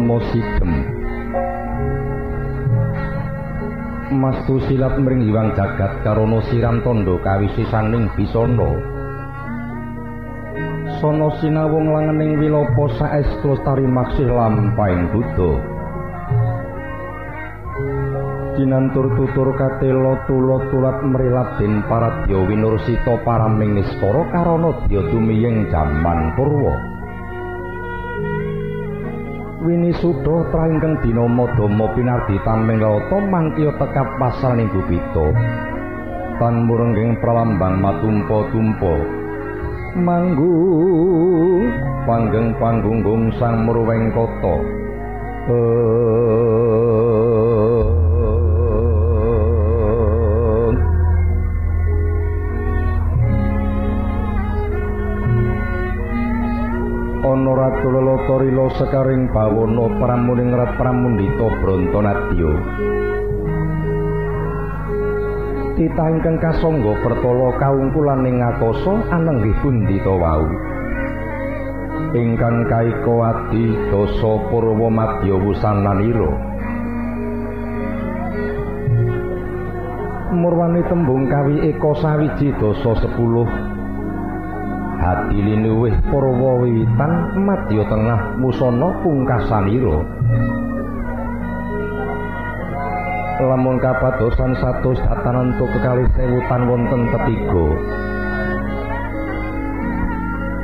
mastu purnama sigem Mastu silat mring hiwang jagat karana siram tondo kawisisaning bisana Sono sinawung langening wilapa saestu lestari maksih lampahing Buddha. Dinantur tutur katelo tulo tulat mrilat den paradya winursita paraming nistara karana dya tumiying jaman purwa. Wini suda traingkeng dina madama pinardi tameng rata mangkiya tekap pasal ning bubita. Tan murengging pralambang matumpa-tumpa. Manggung panggeng panggunggung sang murweng kota. Eh ana ratu lelatarila sekaring bawana pramuning rat pramundita Brontonadya. Titah ingkang kasangga pertala kaungkulan ing akasa anenggih pundita wau. Ingkang kaika adi dasa purwa madya wusananira. Murwani tembung kawi eka sawiji dasa sepuluh hati linuwih purwa wiwitan madya tengah musana pungkasanira. Lamun kapadosan satus datanan untuk kekalih sewutan wonten tetiga.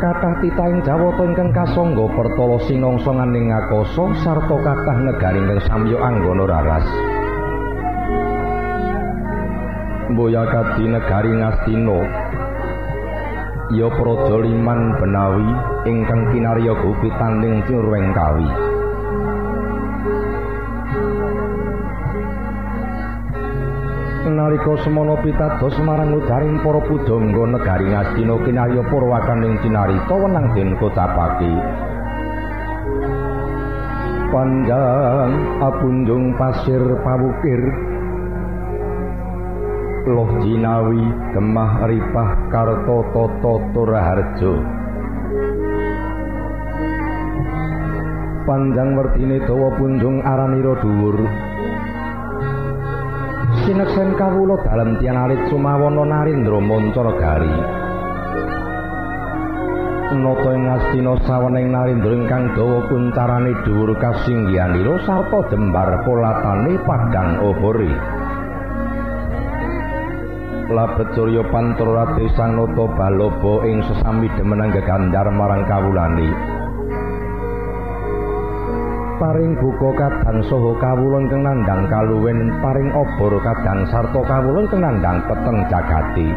Kathah titahing jawata ingkang kasangga pertala sinongsonganing akasa sarta kathah negari ingkang samya anggana raras. Boya kadi negari Ngastina ya praja liman benawi ingkang kinarya gupitaning Cirweng kawi. Nalika semana pitados marang udaring para pudangga negari Ngastina kinarya purwakaning cinarita wenang den kocapake panjang apunjung pasir pawukir loh jinawi gemah ripah karto toto turaharjo panjang wertine dawa punjung aranira dhuwur. Sineksen kawula dalem tian alit sumawana narindra mancanegari nata ing astina sawening narindra ingkang dawa kuncarane dhuwur kasinggihanira sarta jembar polatane padang obore labet surya pantara rati sang nata baloba ing sesami demenang gegandar marang kawulane paring buka kadang saha kawula ingkang nandhang kaluwen paring obor kadang sarta kawula ingkang nandhang peteng jagati.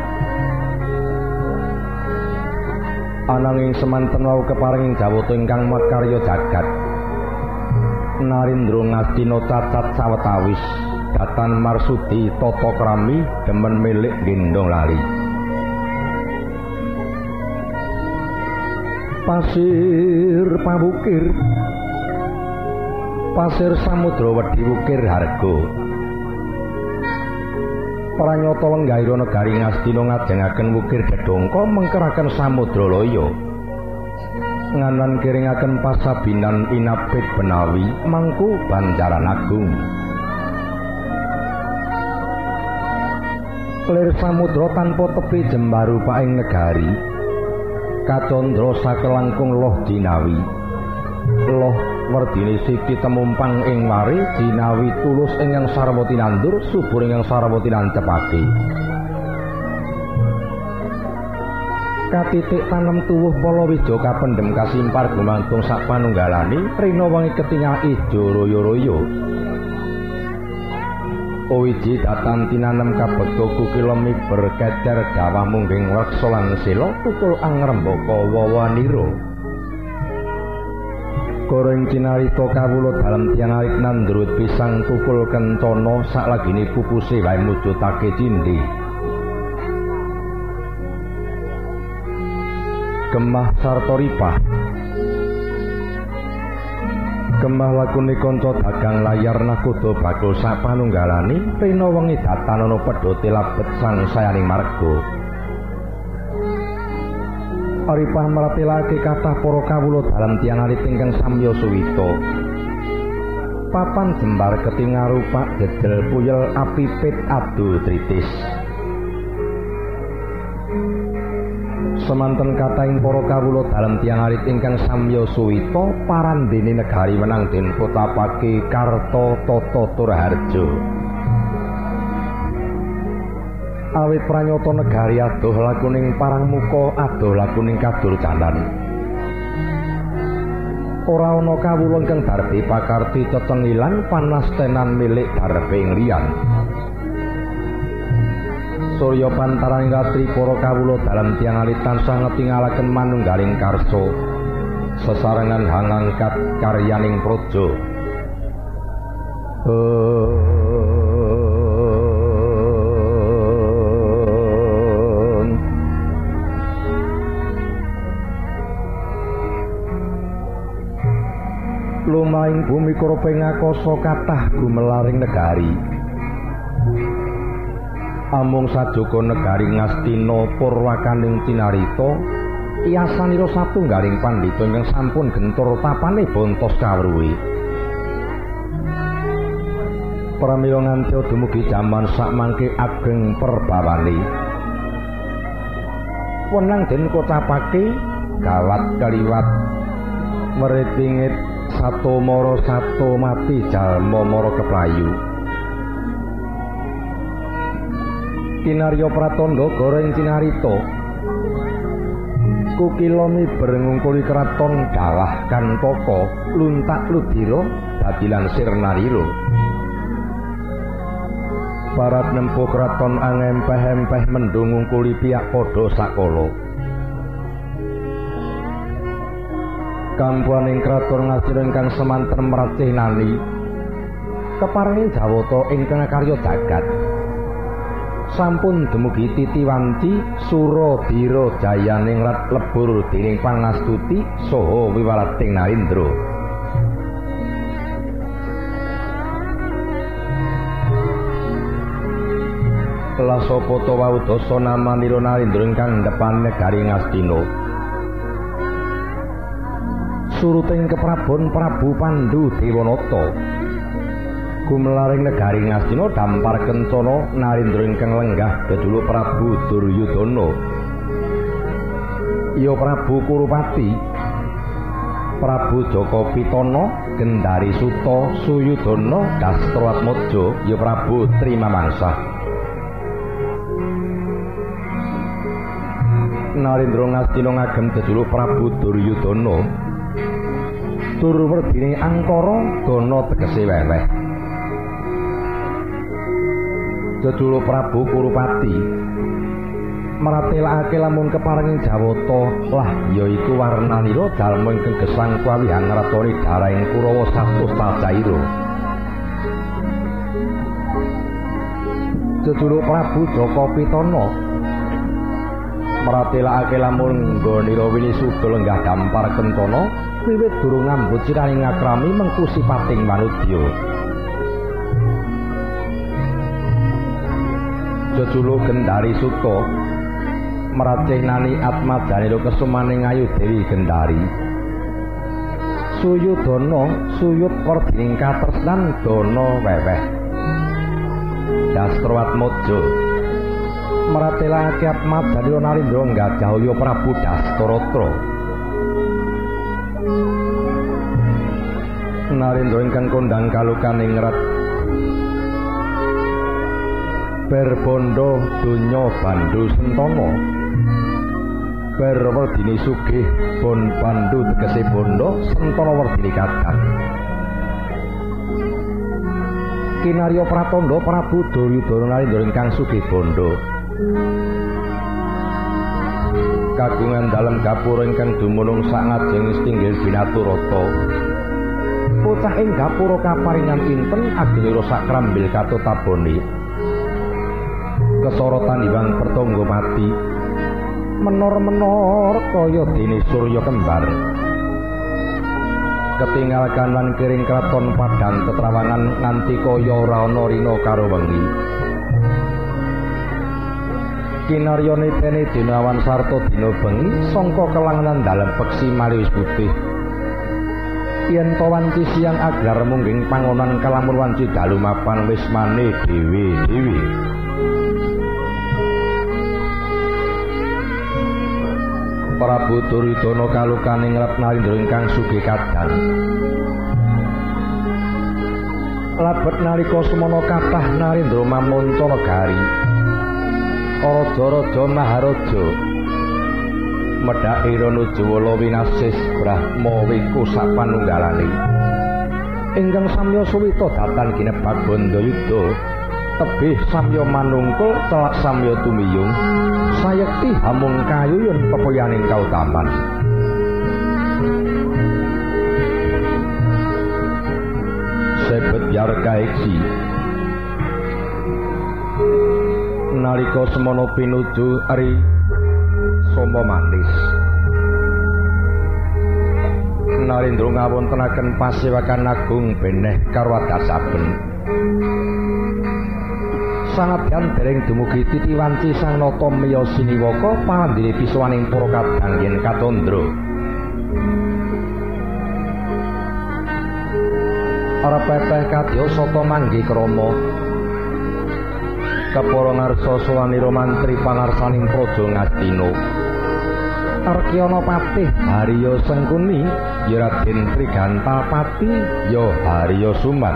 Ananging semanten wau keparing jawata ingkang makarya jagat. Narindra ngastina cacat sawetawis datan marsudi tata krami demen milik gendong lali. Pasir pawukir pasir samudra wedi wukir harga. Pranyata lenggahira negari ngastina ngajengaken wukir gedhongka mengkeraken samudra loya. Nganan kiringaken pasabinan inapit benawi mangku banjaran agung lir samudra tanpa tepi jembaru paing negari kacandra sakelangkung loh jinawi. Loh werdine siki temumpang ing mari jinawi tulus ingkang sarwa tinandur subur ingkang sarwa tinancepake katitik tanem tuwuh palawija kapendhem kasimpar gumantung sak panunggalane rina wengi ketingal ijo royo-royo Owiji datan tinanem kabekto kukilomi berkecer gawah mungging weksa lan sila tukul angrembaka wawanira goreng cinarita kawula dalem tiyang alit nandrut pisang tukul kencana saklagine pupuse wae mujudake cindi. Gemah sarta ripah Gemah lakune kanca dagang layar nakoda bakul sapanunggalane rena wengi datan ana pedhote labet sang sayaning marga Aripah maratelake kathah para kawula dalam tiang alit ingkang samya suwita. Papan jembar ketingarupak jejel puyel api pit adu tritis. Semanten katahing para kawula dalam tiang alit ingkang samya suwita parandene negari menang den kotapake Karta Tata Turharjo. awit pranyata negari adoh lakuning parang muka adoh lakuning kadurjanan ora ana kawula ingkang darbi pakarti tetengilan panastenan milik darbe liyan Surya pantaran ratri para kawula dalam tiang alit tansah ngetingalaken manunggaling karso sesarengan hangangkat karyaning praja. Lumaing bumi kurupe ngakoso kathah gumelaring negari amung sajoko negari ngastina purwakaning cinarita iyasanira satunggaling pandhita ingkang sampun gentur tapane bontos kawruhe. Pramila nganti dumugi jaman sakmangke ageng perbawane. Wenang den kocapake gawat kaliwat merit pingit sato moro sato mati jalma moro keplayu kinarya pratandha goreng cinarita kukilomi berengungkuli kraton galah kantaka luntak ludira dadi lansir narira. Barat nempuh kraton angempeh-empeh mendung ngungkuli pihak padha sakala. Kampuaning kraton ngasir ingkang semanten meracih nani. Keparingin jawata ingkang karya jagat sampun dumugi titiwanci sura jayaning rat lebur dening pangastuti saha wiwalating narendra Lasapa to wau dasa namanira narendra ingkang depan negari Ngastina suruting keprabon Prabu Pandu Dewanata. Gumelaring negari Ngastina dampar kencana narindra ingkang lenggah gedulu Prabu Duryudana. Ya Prabu Kurupati, Prabu Jaka Pitana, Gendari Suta, Suyudana, Dastrawatmaja, ya Prabu Trimamangsa. Narindra Ngastina ngagem gedulu Prabu Duryudana. durwerdine angkara dana tegese weweh Jajula Prabu Kurupati maratelake lamun keparenging jawata. Lah yaiku warnanira dalem ingkang gesang kawihan ratoni daraing Kurawa satus tacaira Jajula Prabu Jaka Pitana maratelake lamun nggonira wini suda lenggah dampar kencana wiwit durung ngambut siraning ngakrami mengku sipating manudya. Jejulu gendari suto meracih nani atma janiro kesumaning ayu dewi gendari. Suyudana suyut werdining katresnan dana weweh. Dastrawatmaja maratelake madani Narendra nggajahaya Prabu Dastaratra Narendra ingkang kondang kalukaning rat Berbondo donya bandu sentana. Berwerdini sugih bon bandu tegese bondo sentana werdini kadang. Kinarya Pratandha Prabu Duryudana Narendra ingkang sugih bondo. Kagungan dalam gapura ingkang dumunung sak ngajeng stinggil binaturata bocah ing gapura kaparingan pinten agenira sak krambil katotaboni kesorotan iwang pertangga mati. Menor-menor kaya dene surya kembar. Ketinggalkan lan kiring kraton padang tetrawangan nganti kaya ora ana rina karo wengi. Kinaryane tene dinawan sarta dina bengi sangka kelangenan dalem peksi maliwis putih. Yen to wanci siang agar mungging pangonan kalamun wanci dalu mapan wis mane dhewe-dhewe Prabu Duryudana kalukaning Ratnalindra ingkang sugih kadang Labet nalika semana kathah Narendra mamunca negari Raja-raja Maharaja medhaki nuju wala winasis Brahma wiku sapanunggalane ingkang samya suwita datan ginebag Bandayuda tebih samya manungkul celak samya tumiyung sayekti hamung kayuyun pepoyaning kautaman. Sebet yarga eksi nalika semana pinuju ari soma manis Narendra ngawontenaken pasewakan agung beneh karo saben Sanadyan dereng dumugi titiwanci sang nata miya siniwaka pandhiri pisuwaning para kadang yen katandra Ora pepeh kadya sata manggi krama kepara ngarsa sawanira mantri pangarsaning praja Ngastina. Arkyana Patih Harya Sengkuni ya Raden Trigantapati ya Harya Suman.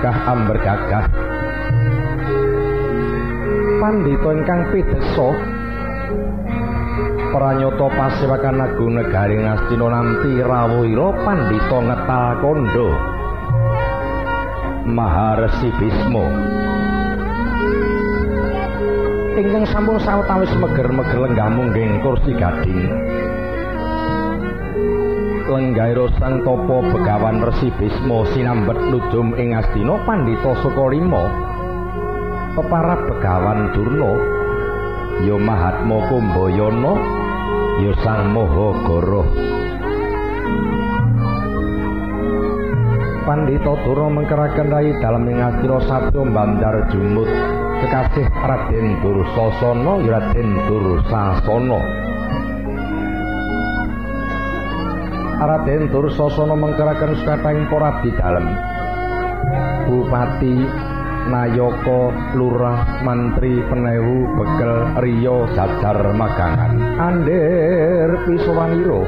Jubangkah amber gagah pandhita ingkang pidhesa pranyata pasewakan agung negari Ngastina nanti rawuhira pandhita ngetal kandha Maharesi Bisma. Ingkang sampun sawetawis meger-meger lenggah mungging kursi gading Lenggaira sang topo begawan Resi Bisma sinambet nudum ing Astina pandhita Sukalima peparap begawan Durna ya Mahatma Kumbayana ya Sang Mahagara Pandhita Durna mengkeraken rai dalem ing asira satya bandar jumut kekasih Raden Dursasana ya Raden Dursasana Raden Dursasana mengkeraken sekathahing para abdi dalem Bupati Nayaka Lurah Mantri Penewu Bekel Riyo Jajar Magangan. Andir Pisuwaniro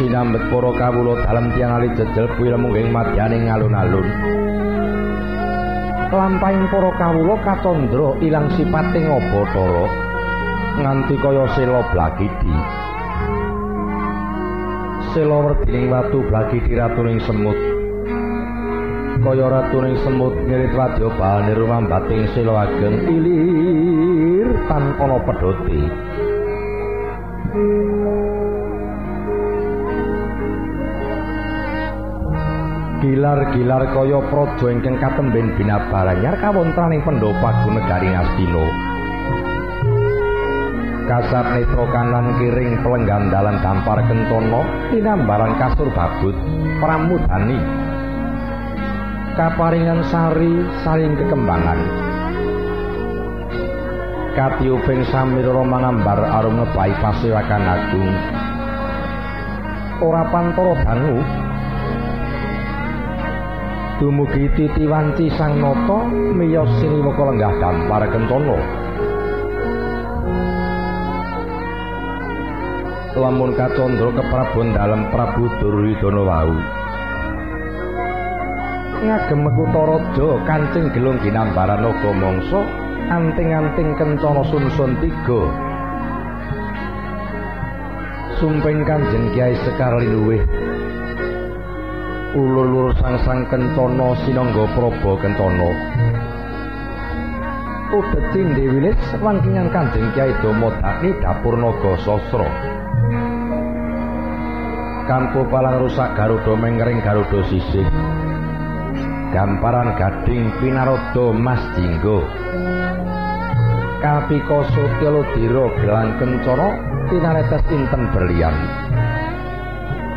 Sinambet para kawula dalem tiyang ali jejel kuil mungging madyaning alun-alun Lampahing para kawula kacandra ilang sipating Abatara nganti kaya sela blagidi. Sela werdining watu blagi diratuning semut. Kaya ratuning semut ngirit wadya bahane rumambating sela ageng ilir tan ana pedhote gilar-gilar kaya praja ingkang katemben binabaranyar kawontenaning pendhopagu negari Ngastina kasat netra kanan kiring pelenggandalan dampar kencana tinambaran kasur babut pramudani kaparingan sari saling kekembangan. Katiuping samirara mangambar arum ngebai pasewakan agung. Ora pantara bangu. Dumugi titiwanci sang nata miyos siniwaka lenggah dampar kencana lamun kacandra keprabon dalem Prabu Duryudana wau. Ngagem kutha raja kancing gelung ginambaran naga mangsa anting-anting kencana sunsun tiga. Sumping kanjeng Kyai Sekar Linuwih ulur-ulur sang-sang kencana sinangga praba kencana. Udeti Dewilis wangkingan kanjeng Kyai Damodani dapur naga sastra Kampu palang rusak Garuda mengering Garuda sisih. Gamparan gading pinarodo Mas Jinggo. Kapika Sutyalodira gelang kencana tinaretes inten berlian.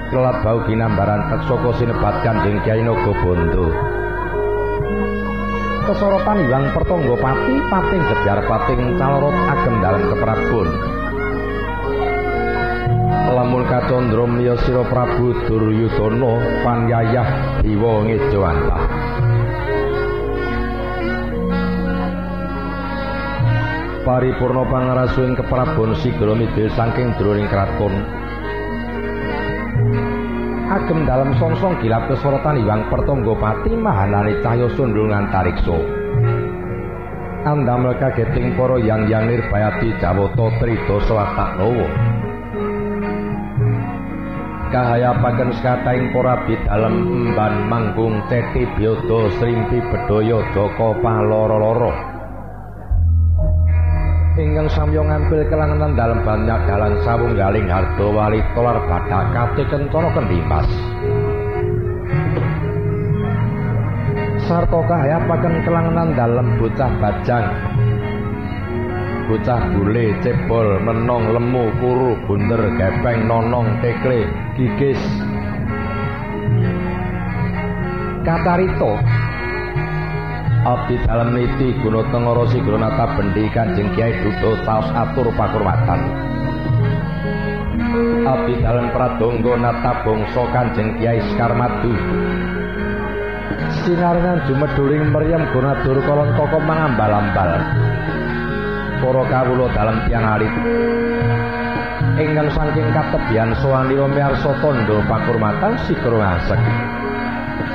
Kelat bau ginambaran teksoko sinebat kanjeng Kyai Naga Bondo. Kesorotan Hyang Pertangga Pati pating jejar pating calorot agem dalem keprabon lamun kacandra miya sira Prabu Duryudana panyayah diwa ngejawantah paripurna pangrasuing keprabon sigra midil saking droning kraton. Agem dalam songsong gilap kesorotan Iwang Pertonggopati mahanane cahya sundul ngantariksa. Andamel kageting para yang-yang nirbayati Jawata Tridasa Wataknawa kahayapaken sekataing para abdi dalem emban manggung ceti byodo srimpi bedaya daka paloro-loro. Ingkang samya ngampil kelangenan dalem banyak dalan sawunggaling harta wali tolar badak kate kencana kendimas sarta kahayapaken kelangenan dalem bocah bajang bocah bule cebol menong lemu kuru bunder gepeng nonong tekle gigis. Katarito abdi dalam niti guna tengoro si gronata kanjeng kiai dudo taos atur pakurwatan. Abdi dalam pradonggo nata bongso kanjeng kiai skarmadu. Sinaringan jumeduring meriam gunadur kolon toko mangambal-ambal para kawula dalem tiyang alit. Ingkang saking katebian sowanira miarsa tandha pakurmatan sikro ngasek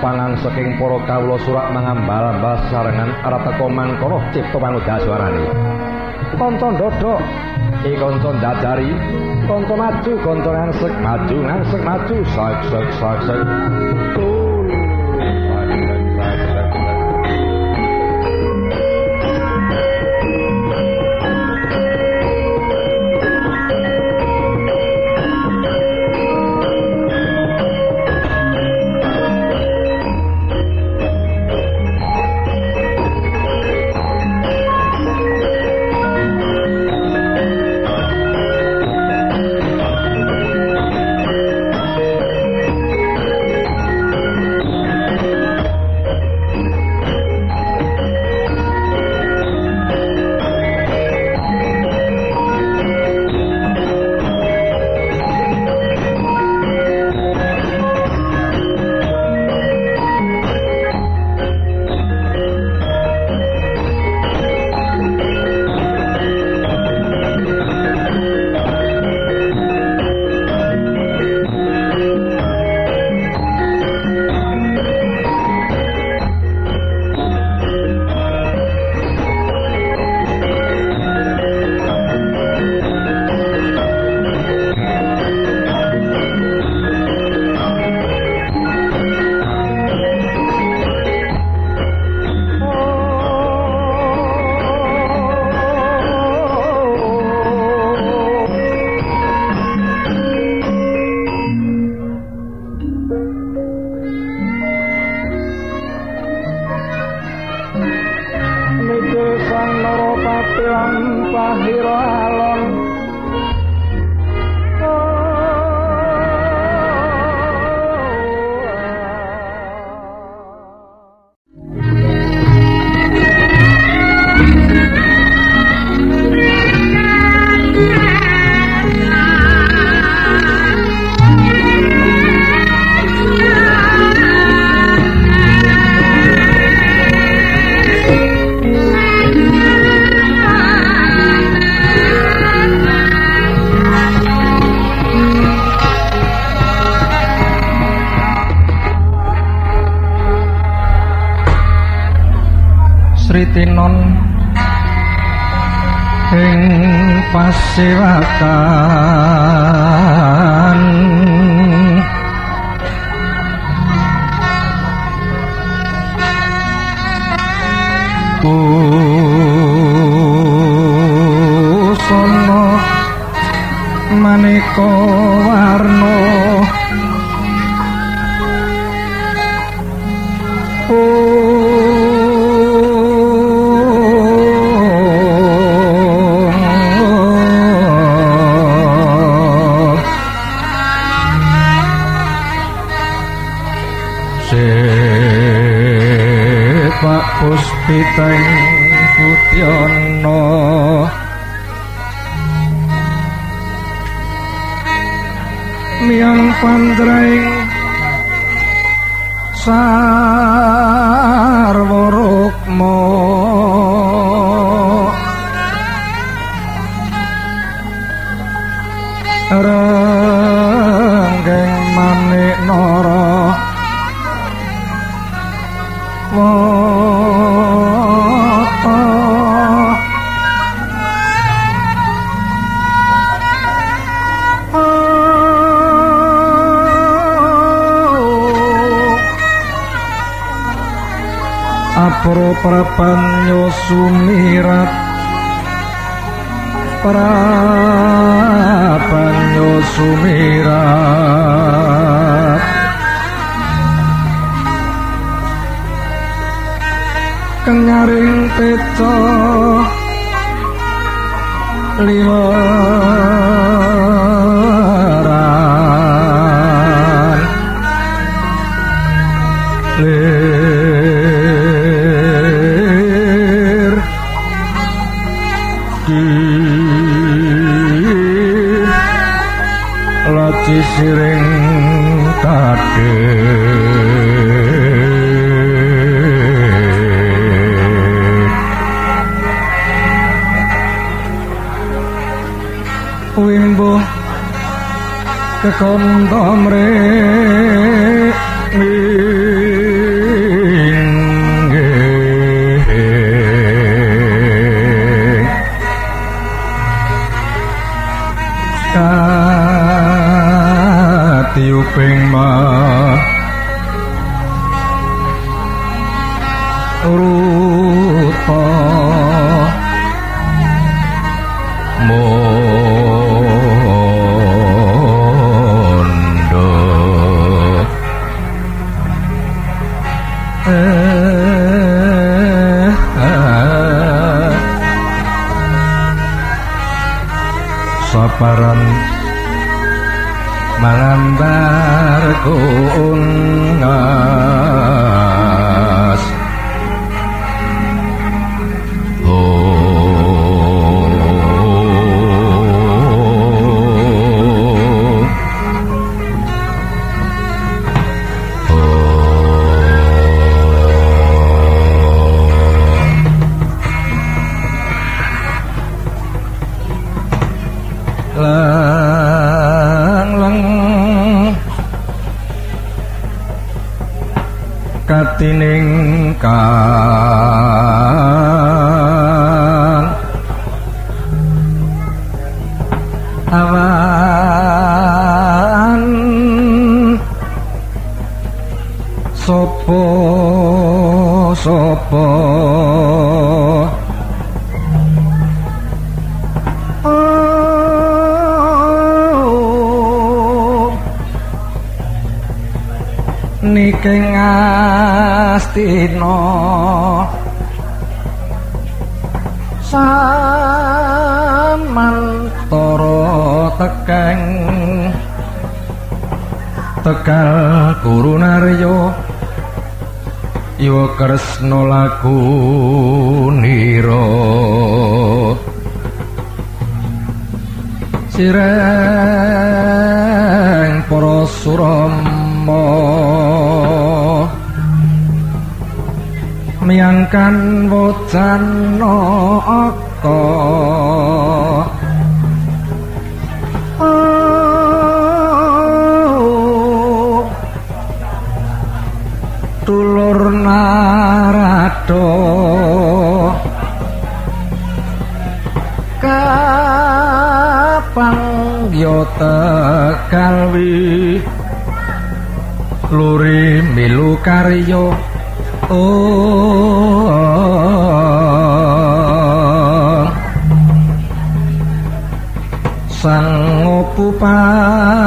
pangang saking para kawula surak mangambal-ambal sarengan arep teka mangkana cipta panudaswarane kanca ndodok e kanca ndadari kanca maju kanca ngasek maju ngasek maju sak sak sak sak kenyaring peco liwa come re tekeng. Tegal guru naryo iwa kresno laku niro sireng poro suromo miangkan wocan no marato kapan yo tekal wi? Luri milu karya. Oh. Sang pupati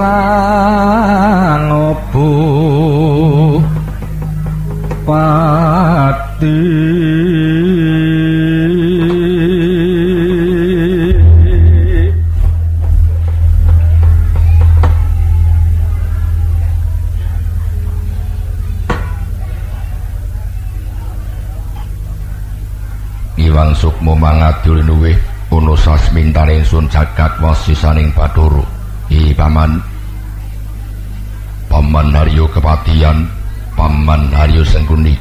sang bupati sukmo mangadul nuwih ana sasmintane sun jagat wasisaning Bathara. I paman. Paman Haryo kepatian, paman Haryo sengkuni.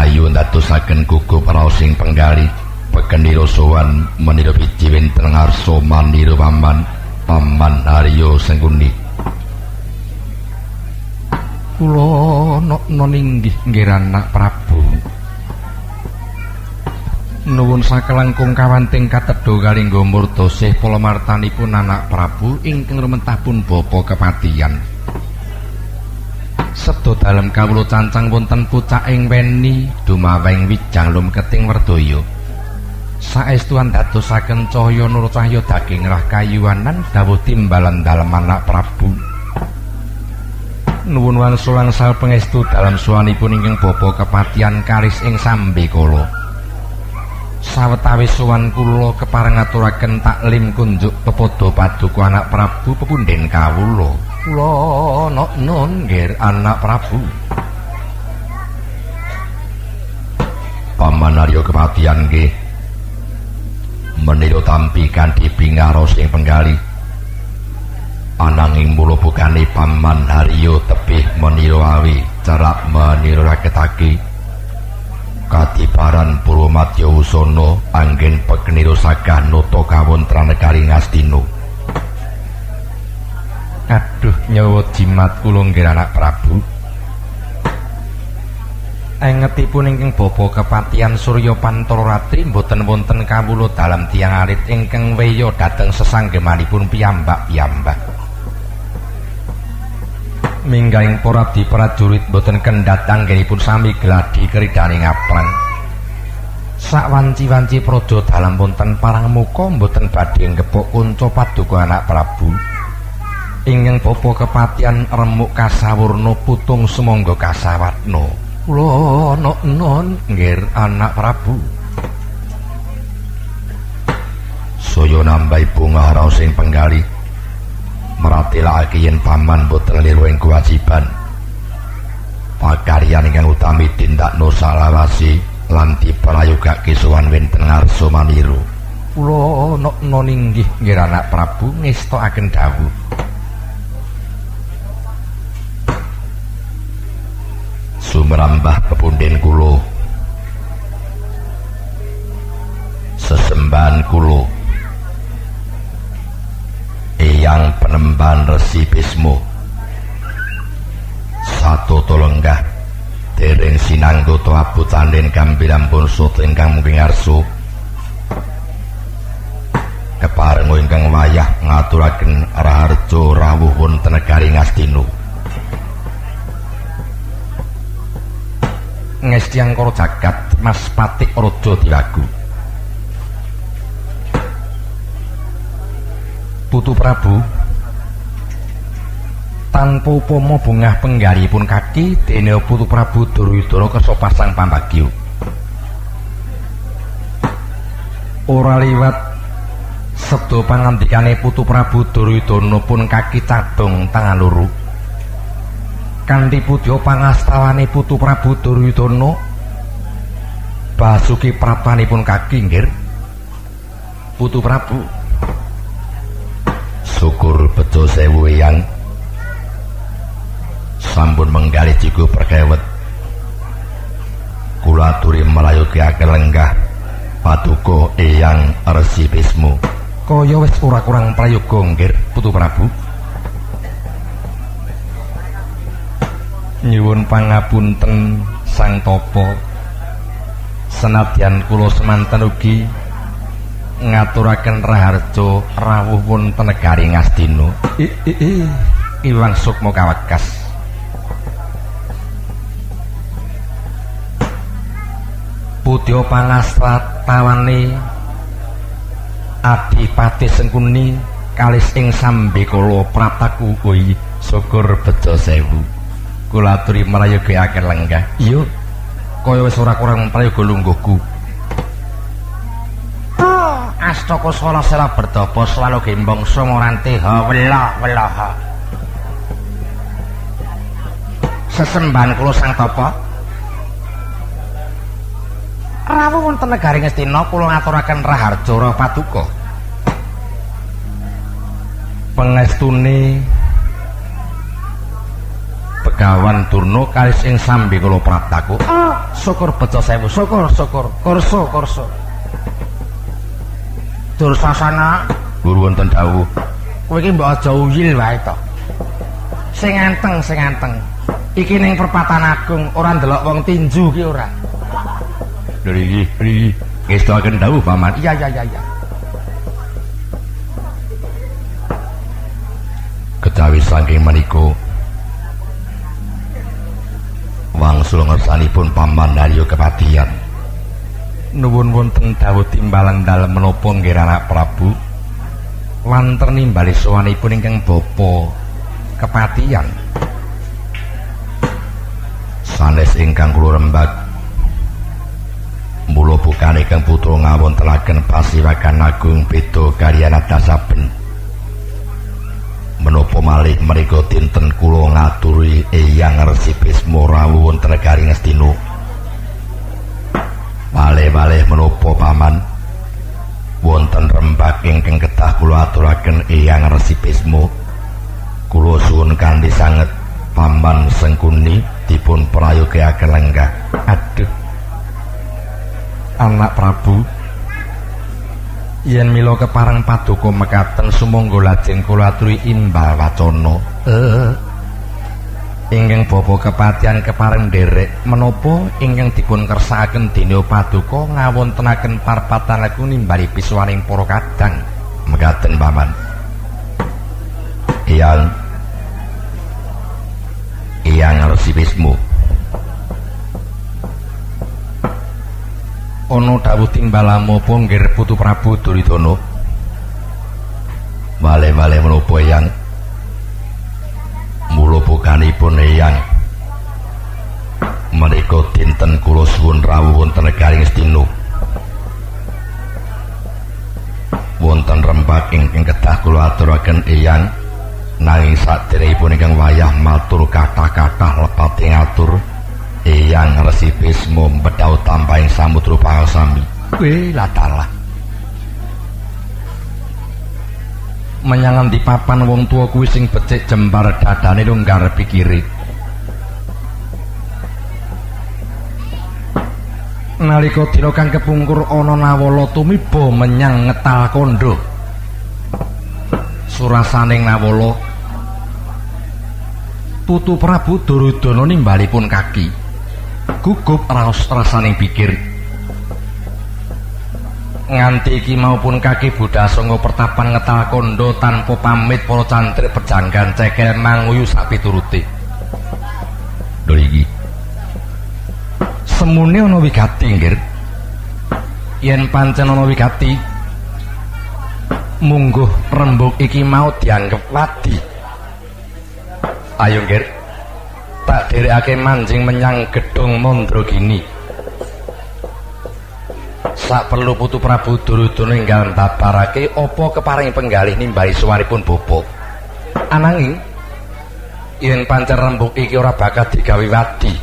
Ayo ndadosaken gugu paraos sing penggali pekeniro sowan menira biji wenten ngarsa manira paman paman Haryo sengkuni. Kula nok ninggih nggih anak Prabu. Nuwun sakelengkung kawanting katedha kalingga murdosih palamartanipun anak Prabu ingkang rumentah pun bapa kepatihan. Sedo dalem kawula cancang wonten pucaking weni dumaweng wijang lum keting werdaya. Saestuan dadosaken cahya nur cahya daging rah kayuanan dawuh timbalan dalem anak Prabu. Nuwun wansulang sal pengestu dalam suwanipun ingkang bapa kepatihan karis ing sambe kala. Sawetawis sowan kula kepareng aturaken taklim kunjuk pepodo paduka anak Prabu pepunden kawula. Kula ana nun nggih anak Prabu. Paman Arya kepatihan nggih. Menira tampi kanthi pingaros ing penggali. Ananging mula bukane Paman Haryo tebih menira awi cerak menira raketake kadiparan Purwomadya Usana anggen pekeniro sagah nata kawontran negari Ngastina. Aduh nyawa jimat kula nggih anak Prabu. Engetipun ingkang bapa kepatihan Surya Pantara Ratri mboten wonten kawula dalam tiang alit ingkang weya dhateng sesanggemanipun piyambak-piyambak. Minggahing para di prajurit boten kendhat anggenipun sami gladi keridane ngaprang sak wanci-wanci praja dalam wonten parang muka boten badhe ngepuk kunca paduka anak Prabu. Ingkang bapa kepatian remuk kasawurna putung semangga kasawatna kula ana non nggih anak Prabu. Saya nambahi bunga raos sing penggali meratilake yen paman boten liru ing kewajiban. Pakaryan ingkang utami tindakno salawasi lan diprayogake sowan wenten ngarsa maniru. Kula nekno ninggih nggih anak prabu ngestokaken dawuh. Sumrambah pepunden kula. Sesembahan kula Eyang penemban resi Bismo Satu tolenggah Dereng sinanggo to abut anden kambilan pun sut ingkang mungkin arsu Keparengu ingkang wayah ngaturaken raharjo rawuh wonten negari Ngastino Ngestiang karo jagat Mas Patik Rojo Diwagu Putu Prabu tanpa upama bungah penggalipun kaki dene Putu Prabu Duryudana kesopasang pambagyo ora liwat sedo pangandikane Putu Prabu Duryudana pun kaki cadong tangan loro kanthi putya pangastawane Putu Prabu Duryudana Basuki prapanipun kaki nggir. Putu Prabu syukur bejo sewu yang sampun menggali jiku perkewet. Kula turi melayu ke lenggah paduko eyang resi bismu kaya wis ora kurang prayoga nggir putu prabu. Nyuwun pangapunten sang topo. Senadyan kula semanten ugi ngaturaken raharja rawuh wonten negari Ngastina Iwang Sukma kawekas Putya pangasrat tawane Adipati Sengkuni kalis ing sambekala prataku kuwi syukur bejo sewu kula aturi mrayogeake lenggah. Iya. Kaya wis ora kurang prayoga lungguhku astaka sala sela berdopo selalu gembong sumorante ha welah welah sesembahan kula sang tapa rawuh wonten negari Ngastina kula ngaturaken raharja ra paduka pengestune Begawan Durna kalis ing sambi kula prataku. Oh, syukur bejo sewu, syukur, syukur. Kursa, kursa. Dursasana, guru wonten dawuh. Kowe iki mbok aja uyil wae to. Sing anteng, sing anteng. Iki ning perpatan agung, ora ndelok wong tinju ki ora. Lho iki, iki ngestoaken dawuh paman. Iya, iya, iya, iya. kejawi saking menika wangsul ngersanipun paman Daryo kepatihan nuwun wonten dawuh timbalan dalem menapa nggih anak Prabu? Lanter nimbali sowanipun ingkang bapa kepatihan. Sanes ingkang kula rembag mula bukane kang putra ngawontelaken pasiwakan agung beda kaliyan saben menapa malih mriku dinten kula ngaturi Eyang Resi Bisma rawuh wonten Ngastina. Malih-malih menapa paman wonten rembag ingkang kedah kula aturaken Eyang Resi Bisma. Kula suwun kanthi sanget paman Sengkuni dipun prayogiaken lenggah. Aduh. Anak Prabu yen mila kepareng paduka mekaten sumangga lajeng kula aturi imbal wacana eh ingkang bapa kepatihan kepareng nderek menapa ingkang dipun kersakaken dene paduka ngawontenaken parpatan laku nimbali pisuwaning para kadang? Mekaten paman. Iyang iyang resi wismu. Ana dawuh timbalamu apa nggir putu Prabu Duryudana. Wale-wale menapa yang mula bukanipun eyang menika dinten kula suwun rawuh wonten negari Ngastina wonten rembak ingkang kedah kula aturaken eyang nanging sadèrèngipun ingkang wayah matur kathah-kathah lepate ngatur Eyang Resi Bisma mbedhau tampahing samudra pangasami. Kuwi latalah. Menyang di papan wong tua kuwi sing becik jembar dadane lunggar pikiri. Nalika dina kang kepungkur ana nawala tumiba menyang ngetal kondo. Surasaning nawala Putu Prabu Duryudana nimbalipun kaki. gugup raos rasaning pikir nganti iki maupun kaki Buddha songo pertapan ngetal kondo tanpa pamit para cantrik pejanggan cekel manguyu sak pituruti lho iki. Semune ana wigati nggir. Yen pancen ana wigati mungguh rembug iki mau dianggep wadi. Ayo nggir. Tak dherekake manjing menyang gedung Mandragini. Sak perlu putu Prabu Duryudana enggal babarake apa keparing penggalih nimbali suwaripun bapa. Ananging yen pancen rembug iki ora bakal digawe wadi.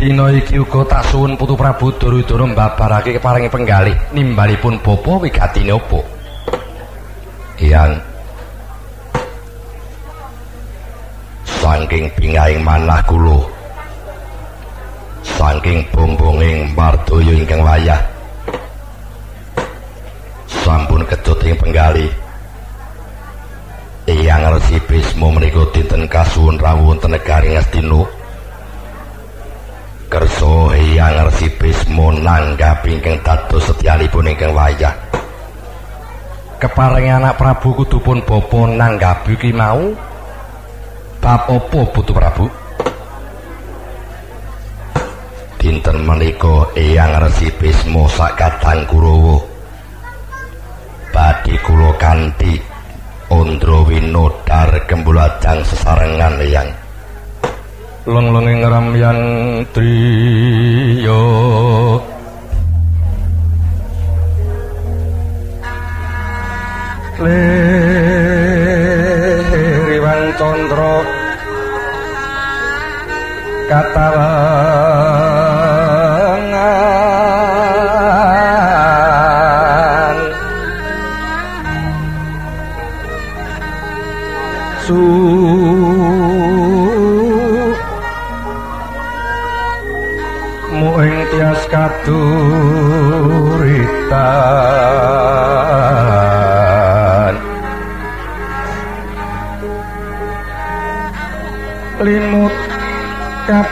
Dina iki uga tak suwun putu Prabu Duryudana babarake keparing penggalih nimbalipun bapa wigatine apa. Yang saking pingaing manah kula saking bombonging mardaya ingkang wayah sampun kedut ing penggali Eyang Resi Bisma menika dinten kasuwun rawuh wonten negari Ngastina. Kersa Eyang Resi Bisma nanggapi ingkang dados setyanipun ingkang wayah. Keparing anak Prabu kudu pun bapa nanggapi ki mau. Bab apa Putu Prabu? Dinten menika Eyang Resi Bisma sakadang Kurawa badhe kula kanthi Ondro winodar kembulajang sesarengan yang Lenglenging ramyan triya. Liriwan condro kaduritan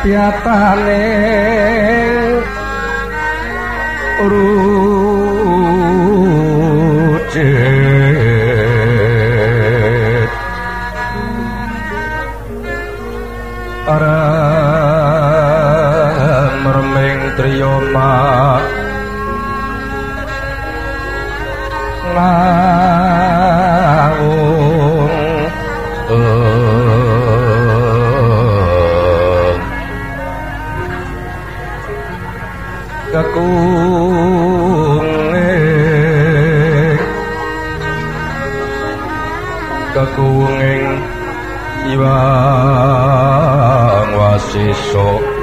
kapiatane rujet ara merming triyoma kekunge kekunging iwang wasiso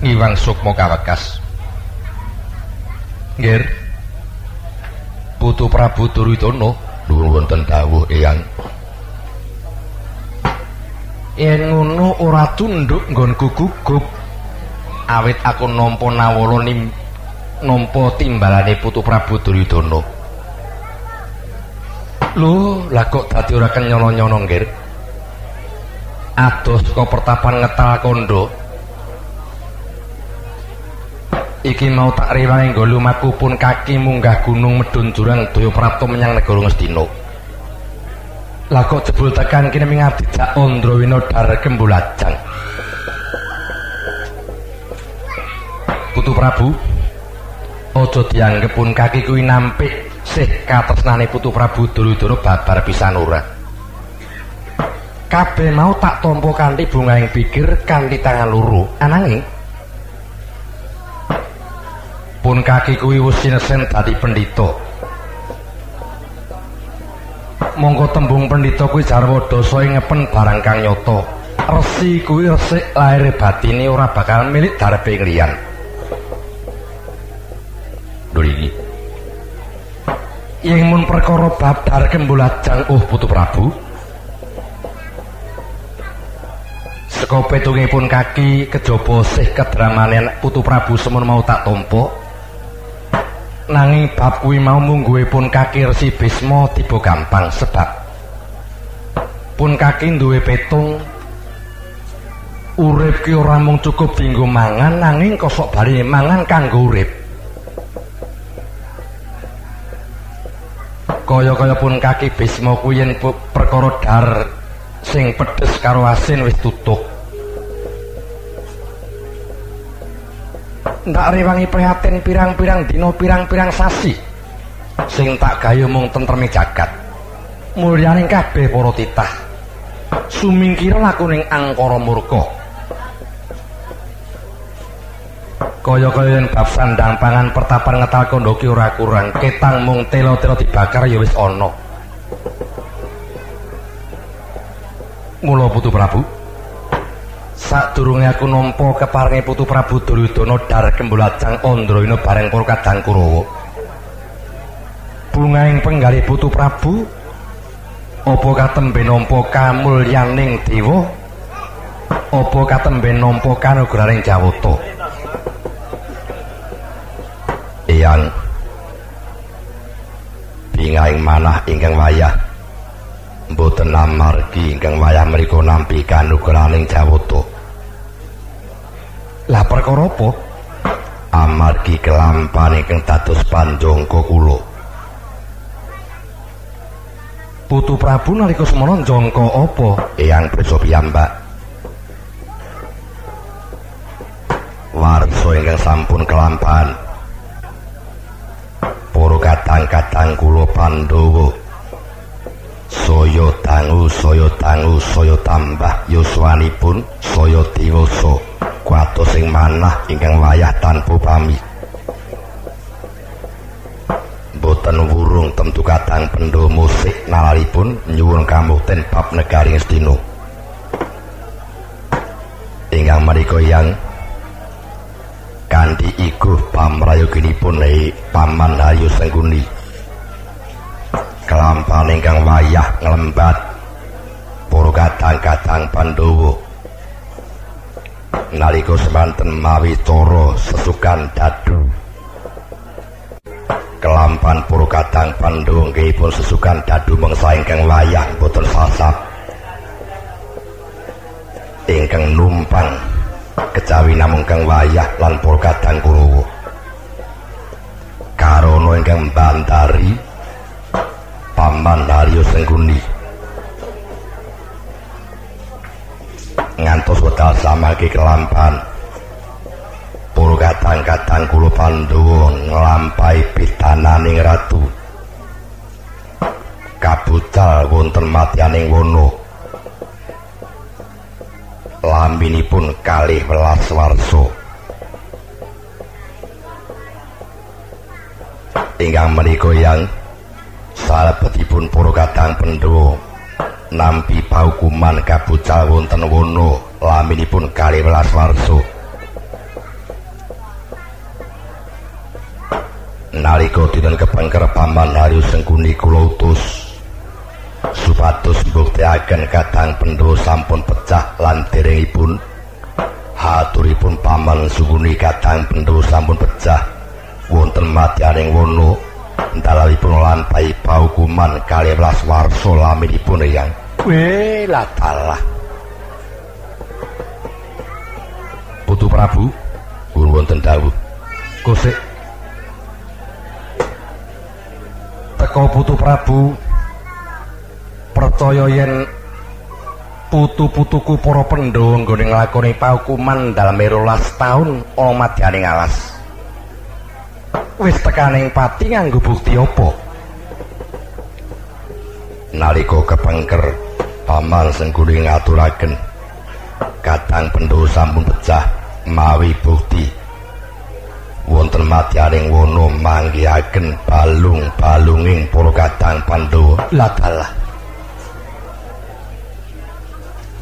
Ngiwang Sukma Kawekas. Nggih. Putu Prabu Duryudana nuwun wonten dawuh Eyang. Yen ngono ora tunduk nggonku gugup. Awit aku nampa nawala nim nampa timbalane Putu Prabu Duryudana. Lho, lah kok dadi ora kenyono-nyono nggih? Ados saka pertapan ngetal kondo. Iki mau tak rewangi nggo lumaku pun kaki munggah gunung medun jurang daya prapta menyang negara Ngastina. Lah kok jebul tekan kene mingabdi jak Andra Winodar Kembulajang. Putu Prabu, aja dianggep pun kaki kuwi nampik sih katresnane Putu Prabu Duryudana babar pisan ora. Kabeh mau tak tampa kanthi bungaing pikir kanthi tangan loro. Ananging pun kaki kuwi wis sinesen dadi pendhita. Monggo tembung pendhita kuwi jarwa dasa ngepen barang kang nyata. Resi kuwi resik lair batine ora bakal milik darepe liyan. Duri Yen mun perkara bab kembulajang oh putu Prabu. Seka petungipun kaki kejaba sih kedramanen putu Prabu semun mau tak tompo. nanging bab kuwi mau mungguhipun kaki Resi Bisma tiba gampang sebab. Pun kaki duwe petung. Urip ki ora mung cukup dienggo mangan nanging kosok bali mangan kanggo urip. Kaya-kaya pun kaki Bisma kuwi yen perkara dar sing pedes karo asin wis tutuk ndak rewangi prihatin pirang-pirang dina pirang-pirang sasi. Sing tak gayo mung tentreme jagat. Mulyaning kabeh para titah. Sumingkira lakuning angkara murka kaya-kaya yen bab sandang pangan pertapan ngetal kondo ki ora kurang. Ketang mung telo-telo dibakar ya wis ana. Mula putu prabu sadurunge aku nampa keparinge putu Prabu Duryudana dar kembulajang Andrayana bareng para kadang Kurawa bungahing penggalih putu prabu apa katembe nampa kamulyaning dewa? Apa katembe nampa kanugraning jawata? Eyang bingahing manah ingkang wayah mboten namargi ingkang wayah mriku nampi kanugraning jawata apa amargi kelampan ingkang dados panjangka kula. Putu Prabu nalika semana jangka apa? Eyang prisa piyambak. Warsa ingkang sampun kelampan Para kadang-kadang kula Pandhawa saya dangu saya dangu saya tambah. Yuswanipun saya diwasa. Kuatos sing manah ingkang wayah tanpa pami boten wurung tentu kadang pendho musik nalaripun nyuwun kamukten bab negari Ngastina ingkang menika yang kanthi iku pamrayoginipun paman Hayu Sengguni kelampan ingkang wayah nglembat para kadang-kadang Pandhawa. Nalika semanten mawi cara sesukan dadu. Kelampan para kadang Pandhawa nggihipun sesukan dadu mangsa ingkang wayah boten sasap ingkang numpang kecawi namung kang wayah lan para kadang Kurawa. Karana ingkang bantari Paman Haryo Sengguni. Ngantos wedal samagi kelampan. Pura kadang-kadang kula Pandhawa nglampahi pitananing ratu. Kabucal wonten matyaning wono. Laminipun kalih welas warsa. Ingkang menika yang salebetipun para kadang pendhawa nampi paukuman kabucal wonten wono laminipun kalih welas warsa. Nalika dinten kepengker paman Haryo Sengkuni kula utus supados mbuktekaken kadang pendhawa sampun pecah lan derengipun haturipun paman Sengkuni kadang pendhawa sampun pecah wonten madyaning wono dalalipun lampahi paukuman kalih welas warsa laminipun yang we latalah Putu Prabu pun wonten dawuh. Kosek teko Putu Prabu percaya yen putu-putuku para Pandhawa nggone nglakoni paukuman dalem 12 taun ana madyaning alas wis tekaning pati nganggo bukti apa? Nalika kepengker paman sengguni ngaturaken kadang pendho sampun pecah mawi bukti. Wonten matyaning wono manggihaken balung-balunging para kadang pandhawa ladalah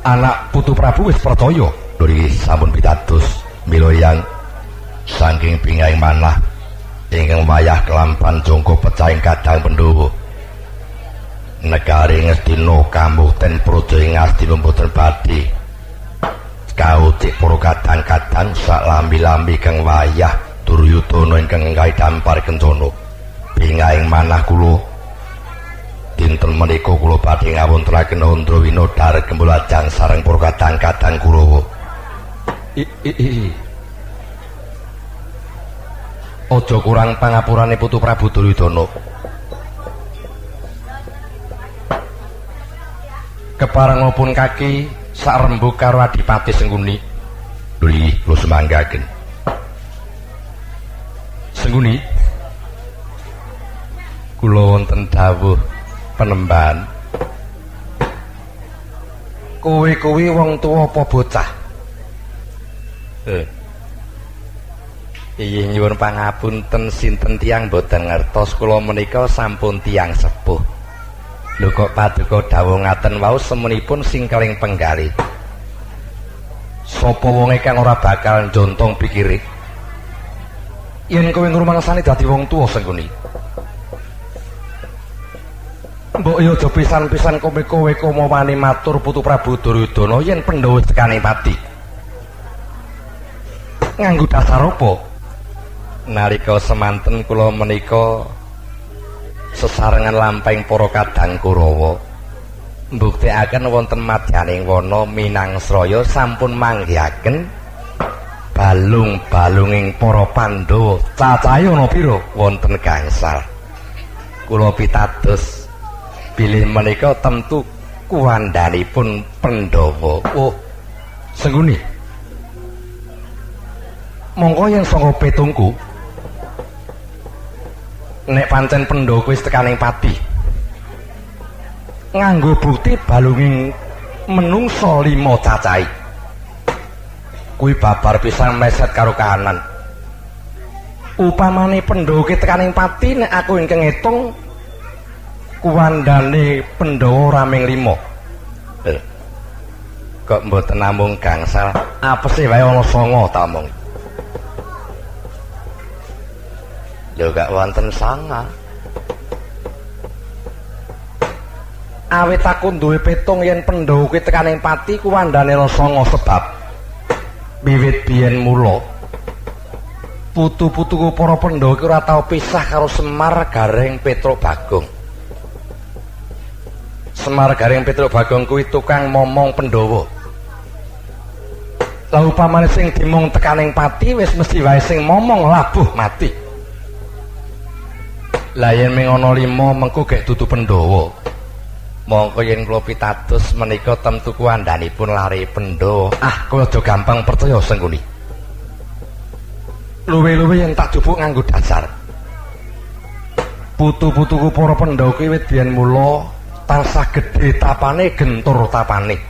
anak putu prabu wis percaya. Dari sampun pitados. Mila yang saking bingahing manah ingkang wayah kelampan jongko pecahing kadang pendhawa negari ngestina kamukten praja ing astina mboten badhe kautik para kadang-kadang sak lambi-lambi kang wayah Duryudana ingkang gawe dampar kencana. Bingahing manah kula. Dinten menika kula badhe ngawontenaken Andra Winodar Gembulajang sareng para kadang-kadang Kurawa Aja kurang pangapurane Putu Prabu Duryudana. Keparengipun kaki sak rembug karo Adipati Sengguni. Duli kula semanggaken. Sengguni. Kula wonten dawuh penemban. Kowe kuwi wong tuwa apa bocah? Eh. Iya nyuwun pangapunten sinten tiyang boten ngertos kula menika sampun tiyang sepuh. Lho kok paduka dawuh ngaten wau semenipun sing keling penggali. Sapa wong kang ora bakal njontong pikire? Yen kowe ngrumangsani dadi wong tuwa sengguni. Mbok yo aja pisan-pisan kowe kowe komo matur Putu Prabu Duryudana yen Pandhawa tekane pati. Nganggo dasar apa? Nalika semanten kula menika sesarengan lampahing para kadang Kurawa. Mbuktekaken wonten madyaning wana Minangsraya sampun manggihaken balung-balunging para Pandhawa. Cacahe ana pira? Wonten gangsal. Kula pitados bilih menika tentu kuwandanipun Pandhawa. Oh sengguni mongko yen saka petungku nek pancen Pandhawa wis tekaning pati. Nganggo bukti balunging menungso lima cacahe kuwi babar pisan meset karo kahanan. Upamane pendhawa ki tekaning pati nek aku ingkang ngitung kuwandane pendhawa raming lima. Eh, kok mboten namung gangsal? Apese wae ana songo ta mong gak wonten sanga. Awit aku duwe pitung yen pendhawa ki tekaning pati kuwandane songo sebab. Wiwit biyen mula. Putu-putuku para Pandhawa iki ora tau pisah karo Semar Gareng Petro Bagong. Semar Gareng Petro Bagong kuwi tukang momong Pandhawa Lah upamane sing dimong tekaning pati wis mesti wae sing momong labuh mati Lah yen ming ana 5 mengko gek dudu Pandhawa. Mongko yen kula pitados menika temtu kuwandanipun lari pendo ah kula aja gampang percaya sengguni luwe-luwe yen tak jupuk nganggo dasar. Putu-putuku para pendhawa kuwi wit biyen mula tansah gedhe tapane gentur tapane.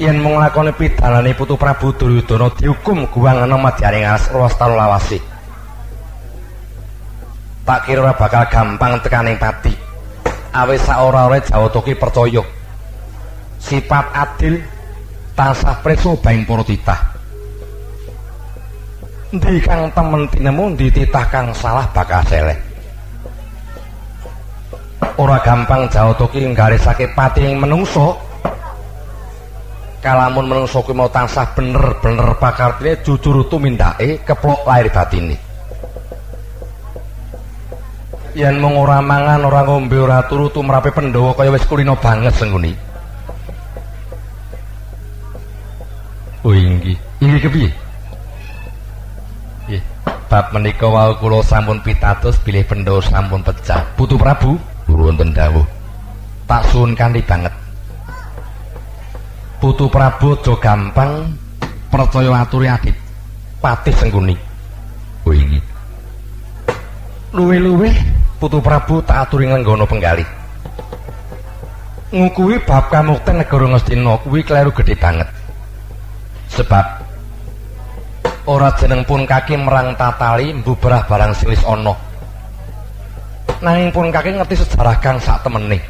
Yen mung lakone pidalane putu Prabu Duryudana dihukum guwang ana madyaning alas lawasi tak kira ora bakal gampang tekaning pati. Awis sak ora-ora Jawata ki percaya. Sifat adil tansah prisa baing para titah. Ndi kang temen tinemu ndi titah kang salah bakal seleh. Ora gampang Jawata ki nggarisake pati ing menungso. Kalamun menungso ki mau tansah bener-bener pakartine jujur tumindake keplok lahir batine yen mung ora mangan ora ngombe ora turu tumrape pendhawa kaya wis kulino banget sengguni Oh inggih, inggih kepiye? Nggih, bab menika wau kula sampun pitados bilih pendhawa sampun pecah. Putu Prabu, wonten dawuh. Tak suwun kanthi banget. Putu Prabu aja gampang percaya aturi adit. Patih sengguni. Oh inggih. Luwe-luwe Putu Prabu tak aturi nglenggana penggalih. Ngukuwi bab kamukten negara Ngastina kuwi kleru gedhe banget. Sebab ora jeneng pun kaki merang tatali mbubrah barang sing wis ana. Nanging pun kaki ngerti sejarah kang sak temene.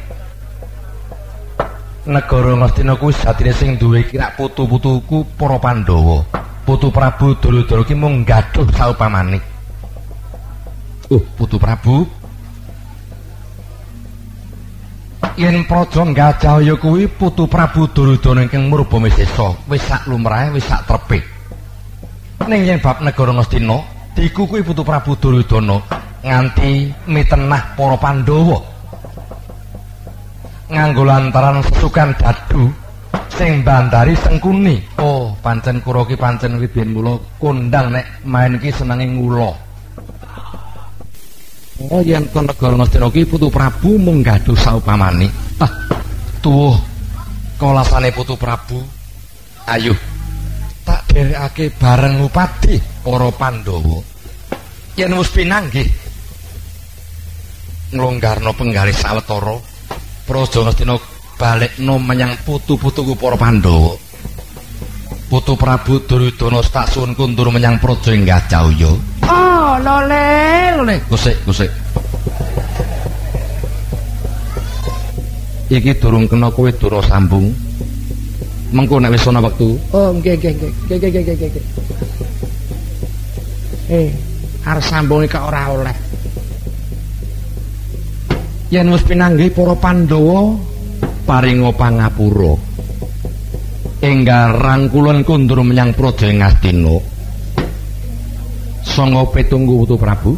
Negara Ngastina kuwi satine sing duwe kirak putu-putuku para Pandhawa. Putu Prabu Duryudana ki mung gaduh saupamane. Uh, Putu Prabu yen praja Gajahaya kuwi putu Prabu Duryudana ingkang murbama sesa wis sak lumrahe wis sak trepe ning yen bab negara Ngastina diku kuwi putu Prabu Duryudana nganti mitenah para Pandhawa. Nganggo lantaran sesukan dadu sing bandari sengkuni. Oh pancen kura ki pancen wibiyen mula kondang nek main ki senenge ngulo Oh yen to negara Ngastina ki Putu Prabu mung gaduh saupamane. Ah, tuwuh kolasane Putu Prabu. Ayo. Tak dherekake bareng upadi para Pandhawa. Yen wis pinanggih nglonggarno penggaris sawetara Praja Ngastina balekno menyang putu-putuku para Pandhawa. Putu Prabu Duryudana tak suwun kundur menyang Praja Enggajaya. Oh, lole, lole. Kusik, kusik. Iki durung kena kowe dura sambung. Mengko nek wis ana wektu. Oh, nggih, nggih, nggih. Nggih, nggih, nggih, nggih. Eh, arep sambung iki ora oleh. yen wis pinanggih para Pandhawa paringa pangapura enggal rangkulun kundur menyang Praja Ngastina sanga petunggu Putu Prabu.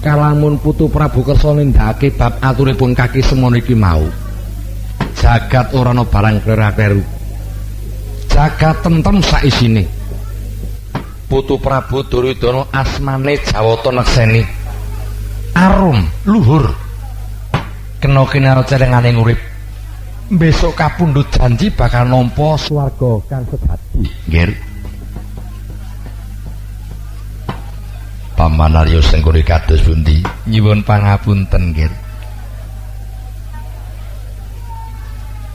Kalamun Putu Prabu kersa nindakake bab aturipun kaki semono iki mau. Jagat ora ana barang kleru jagat tentrem sak isine Putu Prabu Duryudana asmane Jawata Nekseni. Arum luhur. Kena kinaro celengane urip besok kapundhut janji bakal nampa swarga kang sejati nggih Paman Aryo Sengkuri kados pundi? Nyuwun pangapunten nggih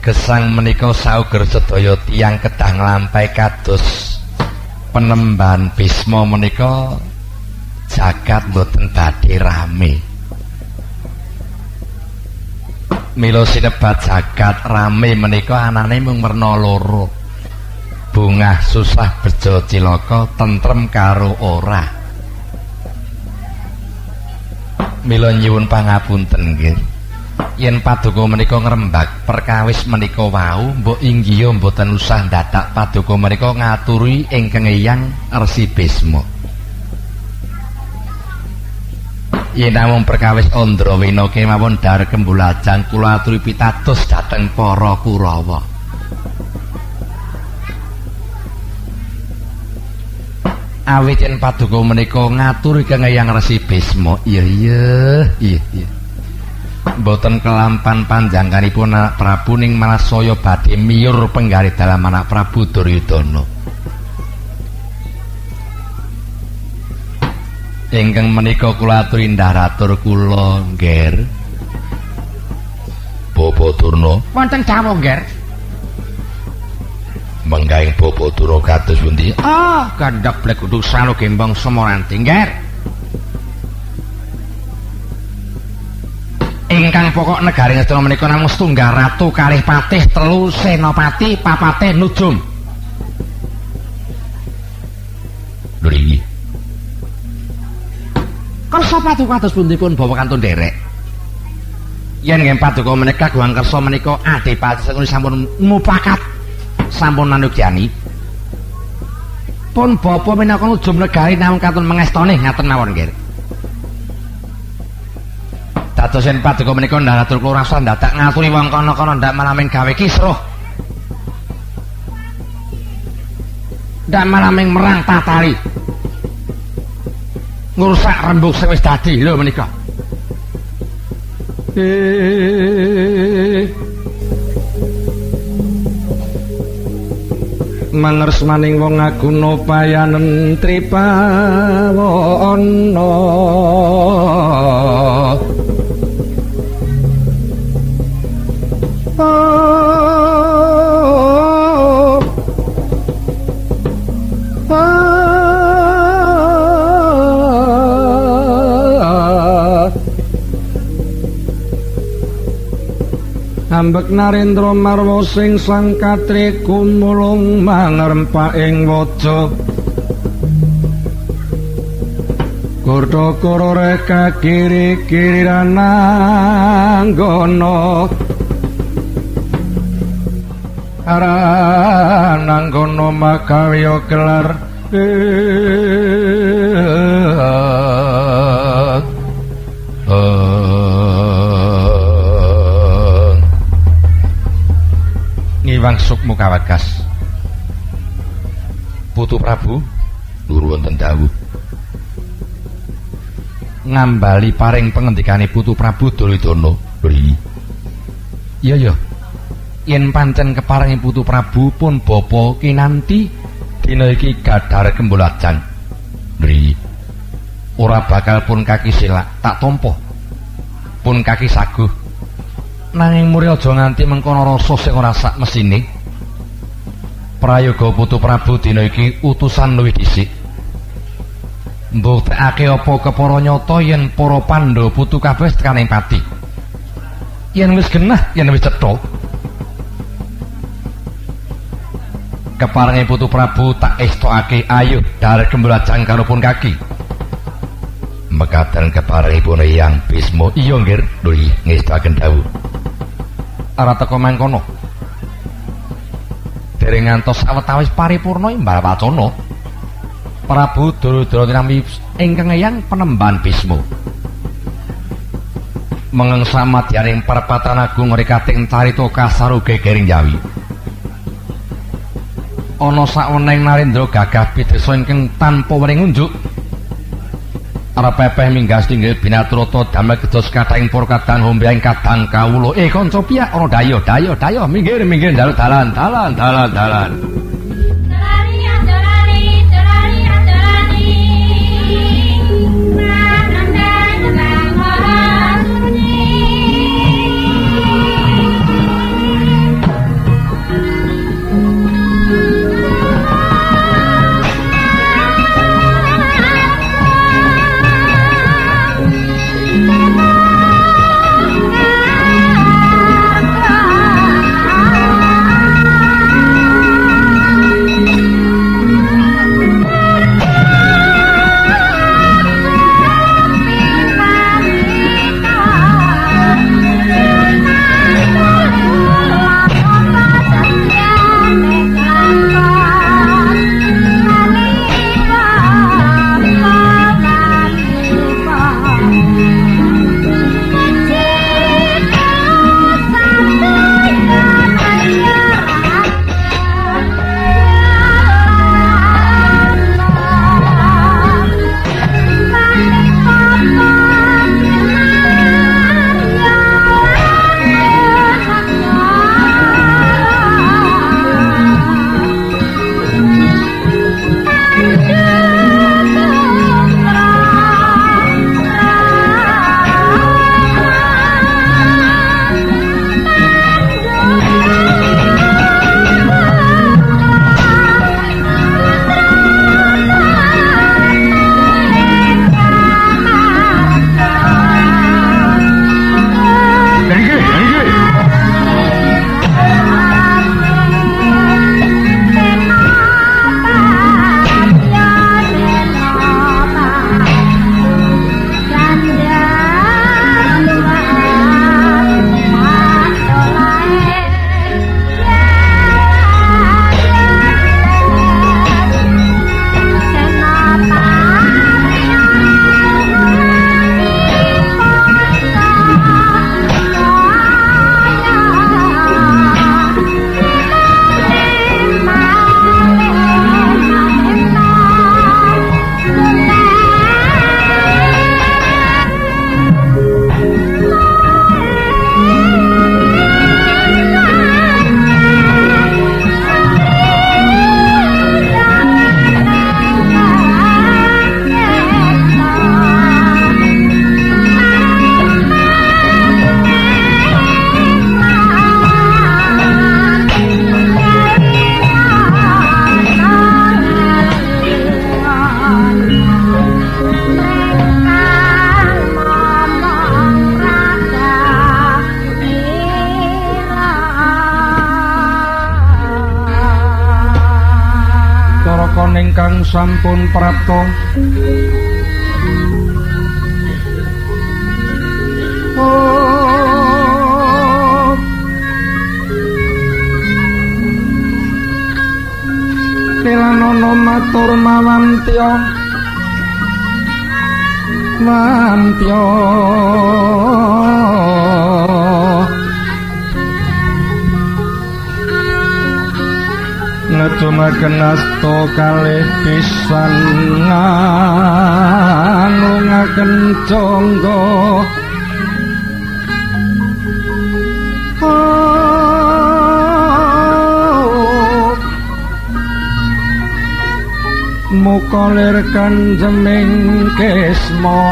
Gesang menika sauger sedaya tiyang kedah nglampahi kados penemban Bisma menika jagat mboten badhe rame. Mila sinebat jagat rame menika anane mung werna loro. Bungah susah bejo cilaka tentrem karo ora. Mila nyuwun pangapunten nggih. yen paduka menika ngrembak perkawis menika wau mbok inggih mboten usah dadak paduka menika ngaturi ingkang eyang Resi Bisma yen namung perkawis Andrawena kemawon dar kembulajang kula aturi pitados dhateng para Kurawa. Awit yen paduka menika ngaturi ingkang eyang Resi Bisma. Iya iya iya Mboten kelampan panjangkanipun anak Prabu ning Malasaya badhe miyur penggalih dalam anak Prabu Duryudana. Ingkang menika kula aturi ndaratur kula, Nger. Bapa Durna. Wonten dawuh, Nger. Menggaing Bapa Durna kados pundi? Oh, gandhak blek kudu salo gembong semoranti, Nger. ingkang pokok negari ngestono menika namung setunggal ratu kalih patih telu senopati papate nujum lho paduka kados pundi pun bawa kantun derek? Yen nggih paduka menika guang kersa menika adipati sampun mupakat sampun manugyani pun bapa menika nujum negari namung kantun mengestoni ngaten mawon nggih. Dados yen paduka menika ndaratul kula rasa ndadak ngaturi wong kono-kono ndak malah ming gawe kisruh. Ndak malah ming merang tatali ngrusak rembug sing wis dadi lho menika. Mangersmaning wong aguna payanen tripawana Ambek Narendra Marwa sing sang katri kumulung mangrempak ing waja. Kurdo kurore kakiri kiri rananggono Arananggono makawyo gelar Ngiwang sukmu kawagas Putu Prabu Luru wonten dawuh ngambali paring pengendikane Putu Prabu Duryudana. Bri. Iya ya. Yen pancen keparingi Putu Prabu pun bapa kinanti dina iki gadhar kembulajan. Bri. Ora bakal pun kaki silak tak tompo. Pun kaki saguh. Nanging muri aja nganti mengkono rasa sing ora sak mesine. Prayoga Putu Prabu dina iki utusan luwih dhisik. mbuktekake apa kepara nyata yen para Pandhawa putu kabeh tekaning pati. Yen wis genah, yen wis cetha. Keparenge putu Prabu tak estokake ayo dari gembelajang karo pun kaki. mekaten keparengipun Yang Bisma. Iya nggih, lho ngestaken dawuh. Ara teka mangkono. Dereng ngantos awetawis paripurna imbal wacana. Prabu Duryudana nami ingkang eyang penemban Bisma. Mengeng samadyaning perpatan agung rekating carita kasaruge gering Jawi. Ana saweneng Narendra gagah pidesa ingkang tanpa wening unjuk arep pepeh minggah tinggil binatrata damel kedos para kadang hombeang kadang kawula. Eh kanca piyak ana dayo dayo dayo. Minggir minggir dalan dalan dalan dalan dalan sampun prapta oh. Kelanono matur mawantya mantya ngedumaken asta kalih pisan nganungaken cangga muka lir kanjeming kesmo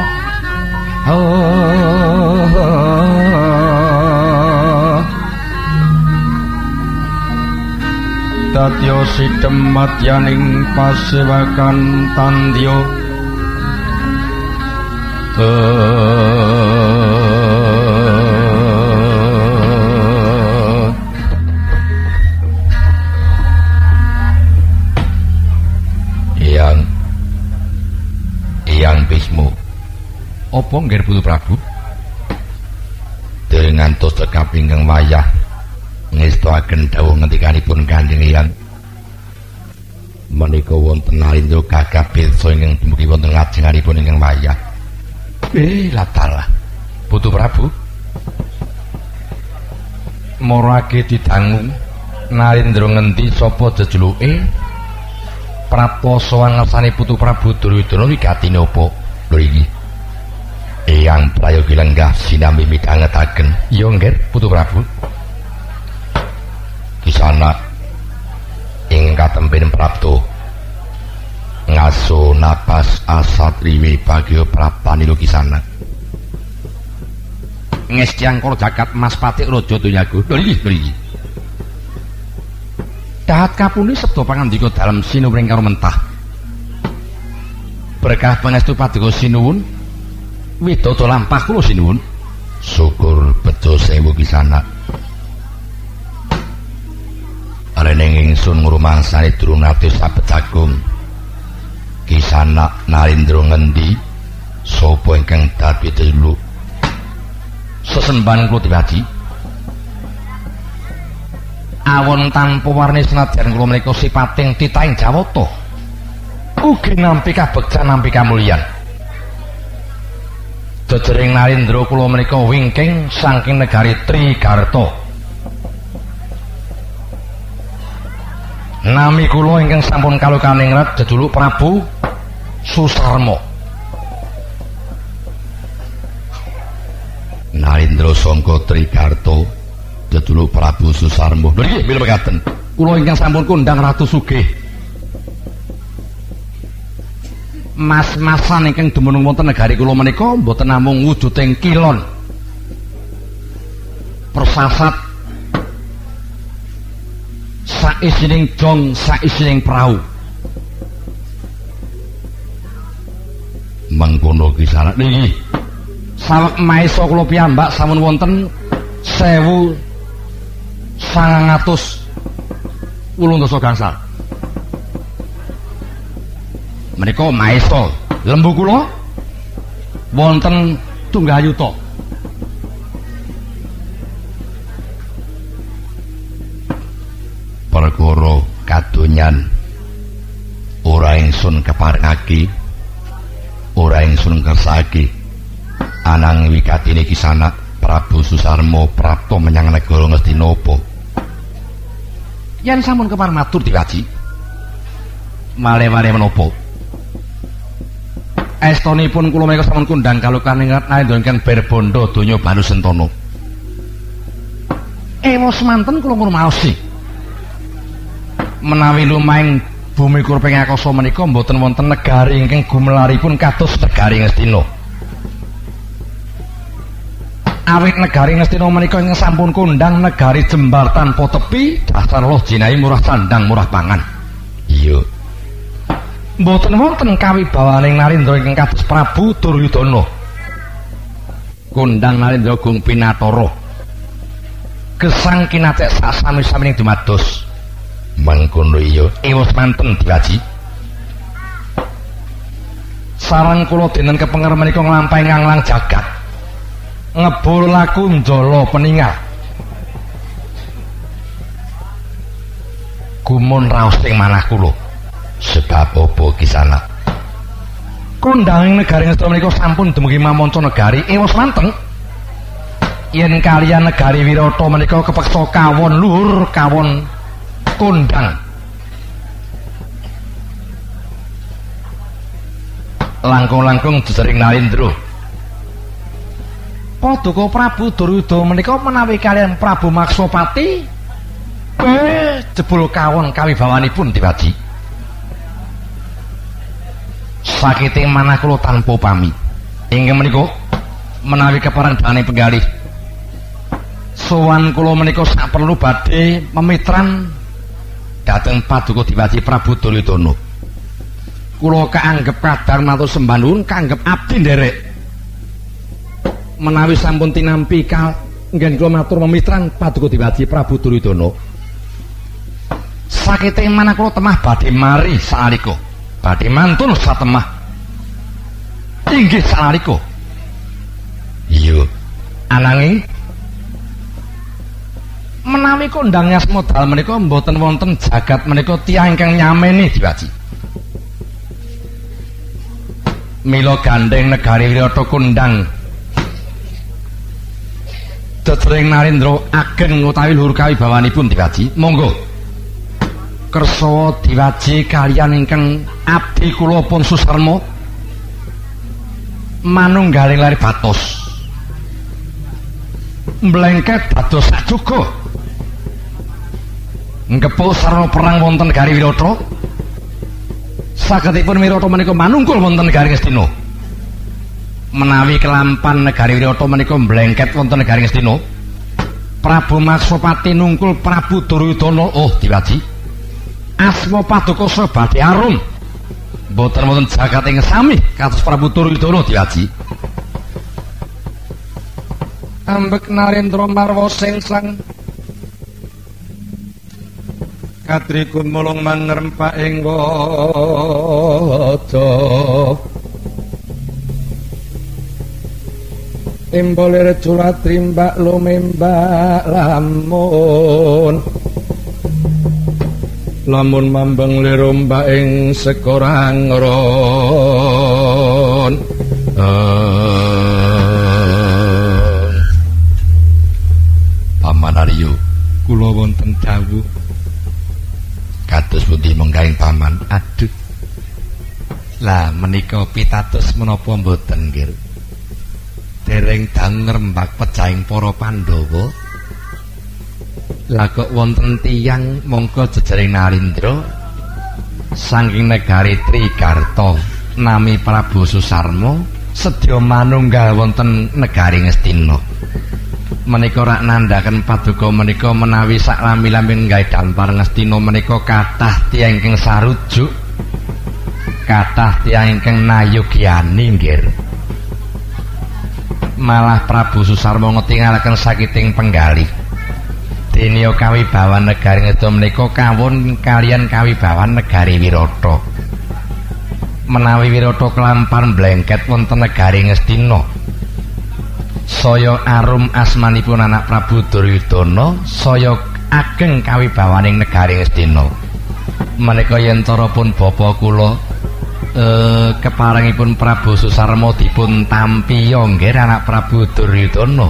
Datyo sidem matyaning pasewakan tandyo Yang Yang Bismu napa nggih Putu Prabu? Dereng ngantos tekap ingkang wayah ngestoaken dawuh ngendikanipun Kanjeng Hyang. Menika wonten alindra gagah pirsa ingkang dumugi wonten ngajenganipun ingkang wayah. Eh, latalah. Putu Prabu. Morake didangu Narendra ngendi sapa jejuluke? Praposoan ngersane Putu Prabu Duryudana wigati napa? Lho iki. Eyang prayogi lenggah sinambi midhangetaken. Ya nggih, Putu Prabu. Kisana ing katempin prapto ngaso napas asatriwi bagyo prapani lo kisana ngestiang koro jagat mas patik rojo iki lho iki dahat kapuni sebdo pangandika dalam sinuwring karo mentah. Berkah pangestu paduka sinuwun. Widodo lampah kula sinuwun. Syukur bejo sewu kisana Reneng ingsun ngrumangsani sabet agung. Kisana Narendra ngendi? Sopo ingkang dadi telu? Sesembahan kula diwaji. Awon tanpa warni senajan kula menika sipating titaing Jawata. Ugi nampi kabegjan nampi kamulyan. Jejering Narendra kula menika wingking saking negari Trigarta. Nami kula ingkang sampun kalukaningrat jejuluk Prabu Susarmo. Narendra Sangka Trigarta jejuluk Prabu Susarmo. Lho nggih, mila mekaten. Kula ingkang sampun kondang Ratu Sugih. Mas-masan ingkang dumunung wonten negari kula menika mboten namung wujuding kilon. Persasat saisining jong saisining prau. Mengkono kisana niki. Sawek maesa kula piyambak sampun wonten 1000 sangatus ulun dosa gangsal. Menika maesa lembu kula wonten tunggayuta perkara kadonyan. Ora ingsun keparengake ora ingsun kersake anang wikatine kisana Prabu Susarmo prapto menyang negara Ngastinapa yen sampun kepar matur diwaji. Male-male menapa? Estonipun kula menika sampun kundang kalukan ingat nandhonken berbondo donya Banu Sentono. Ewa semanten kula ngurmaosi menawi lumaing bumi kurping akasa menika mboten wonten negari ingkang gumelaripun kados negari Ngastina. Awit negari Ngastina menika ingkang sampun kondang negari jembar tanpa tepi, dasar loh jinai murah sandang murah pangan. Iya. Mboten wonten kawibawaning Narendra ingkang kados Prabu Duryudana. Kondang Narendra Gung Pinatara. Gesang kinacek sak sami-samining dumados. Mangkono iya. Ewos manten diwaji sarang kula denen kepenger menika nglampahi nganglang jagat. Ngebul laku njala peningah. Gumun raos ing manah kula. Sebab apa kisana? Kondang negari ngestu menika sampun dumugi mamanca negari ewos manten. Yen kalian negari wirata menika kepeksa kawon luhur kawon kondang langkung-langkung disering nalindro Paduka Prabu Duryudana menika menawi kalian Prabu Maksopati eh jebul kawon kawibawanipun diwaji sakiting manah kula tanpa pami inggih menika menawi keparengane penggalih. Sowan kula menika sak perlu badhe memitran dhateng paduka diwaji Prabu Duryudana. Kula kaanggep kadar matur sembah nuwun kaanggep abdi nderek. Menawi sampun tinampi kal ngen kula matur memitran paduka diwaji Prabu Duryudana. Sakete manah kula temah badhe mari salika. Badhe mantun satemah. Inggih salika. Iya. Ananging menawi kondang yasmo dal menika mboten wonten jagat menika tiyang ingkang nyameni diwaji. Mila gandeng negari Wirata kondang Dedring Narendra ageng utawi luhur kawibawanipun diwaji. Monggo. Kersa diwaji kalian ingkang abdi kula pun susarma manunggaling lari batos. Mblengket dados sajuga. Ngepuk sarana perang wonten negari Wirata. Sagedipun Wirata menika manungkul wonten negari Ngastina. Menawi kelampan negari Wirata menika mblengket wonten negari Ngastina. Prabu Maksopati nungkul Prabu Duryudana, oh diwaji. Asma Paduka badhe arum. Mboten wonten jagat ing sami kados Prabu Duryudana diwaji. Ambek Narendra Marwa sing sang Katri kumulung mangrempak ing waca. Imbole recula trimbak lumembak lamun. Lamun mambeng lirombak ing sekorang ron Paman mengkaing paman. Aduh. Lah menika pitados menapa mboten nggih dereng dang ngrembak pecahing para pandhawa. Lah kok wonten tiyang mongko jejering narindra? Saking negari Trigarta nami Prabu Susarmo sedya manunggal wonten negari Ngastina menika rak nandhaken paduka menika menawi sak lami-lami gawe dampar ngestina menika kathah tiyang ingkang sarujuk kathah tiyang ingkang nayogyani nggih malah Prabu Susarmo ngetingalaken sakiting penggali. Dinio kawibawan negari ngedo menika kawon kalian kawibawan negari Wirata menawi Wirata kelampar blengket wonten negari Ngastina saya arum asmanipun anak Prabu Duryudana saya ageng kawibawaning negari Ngastina menika yen cara pun bapa kula eh keparengipun Prabu Susarma dipun tampi nggih anak Prabu Duryudana.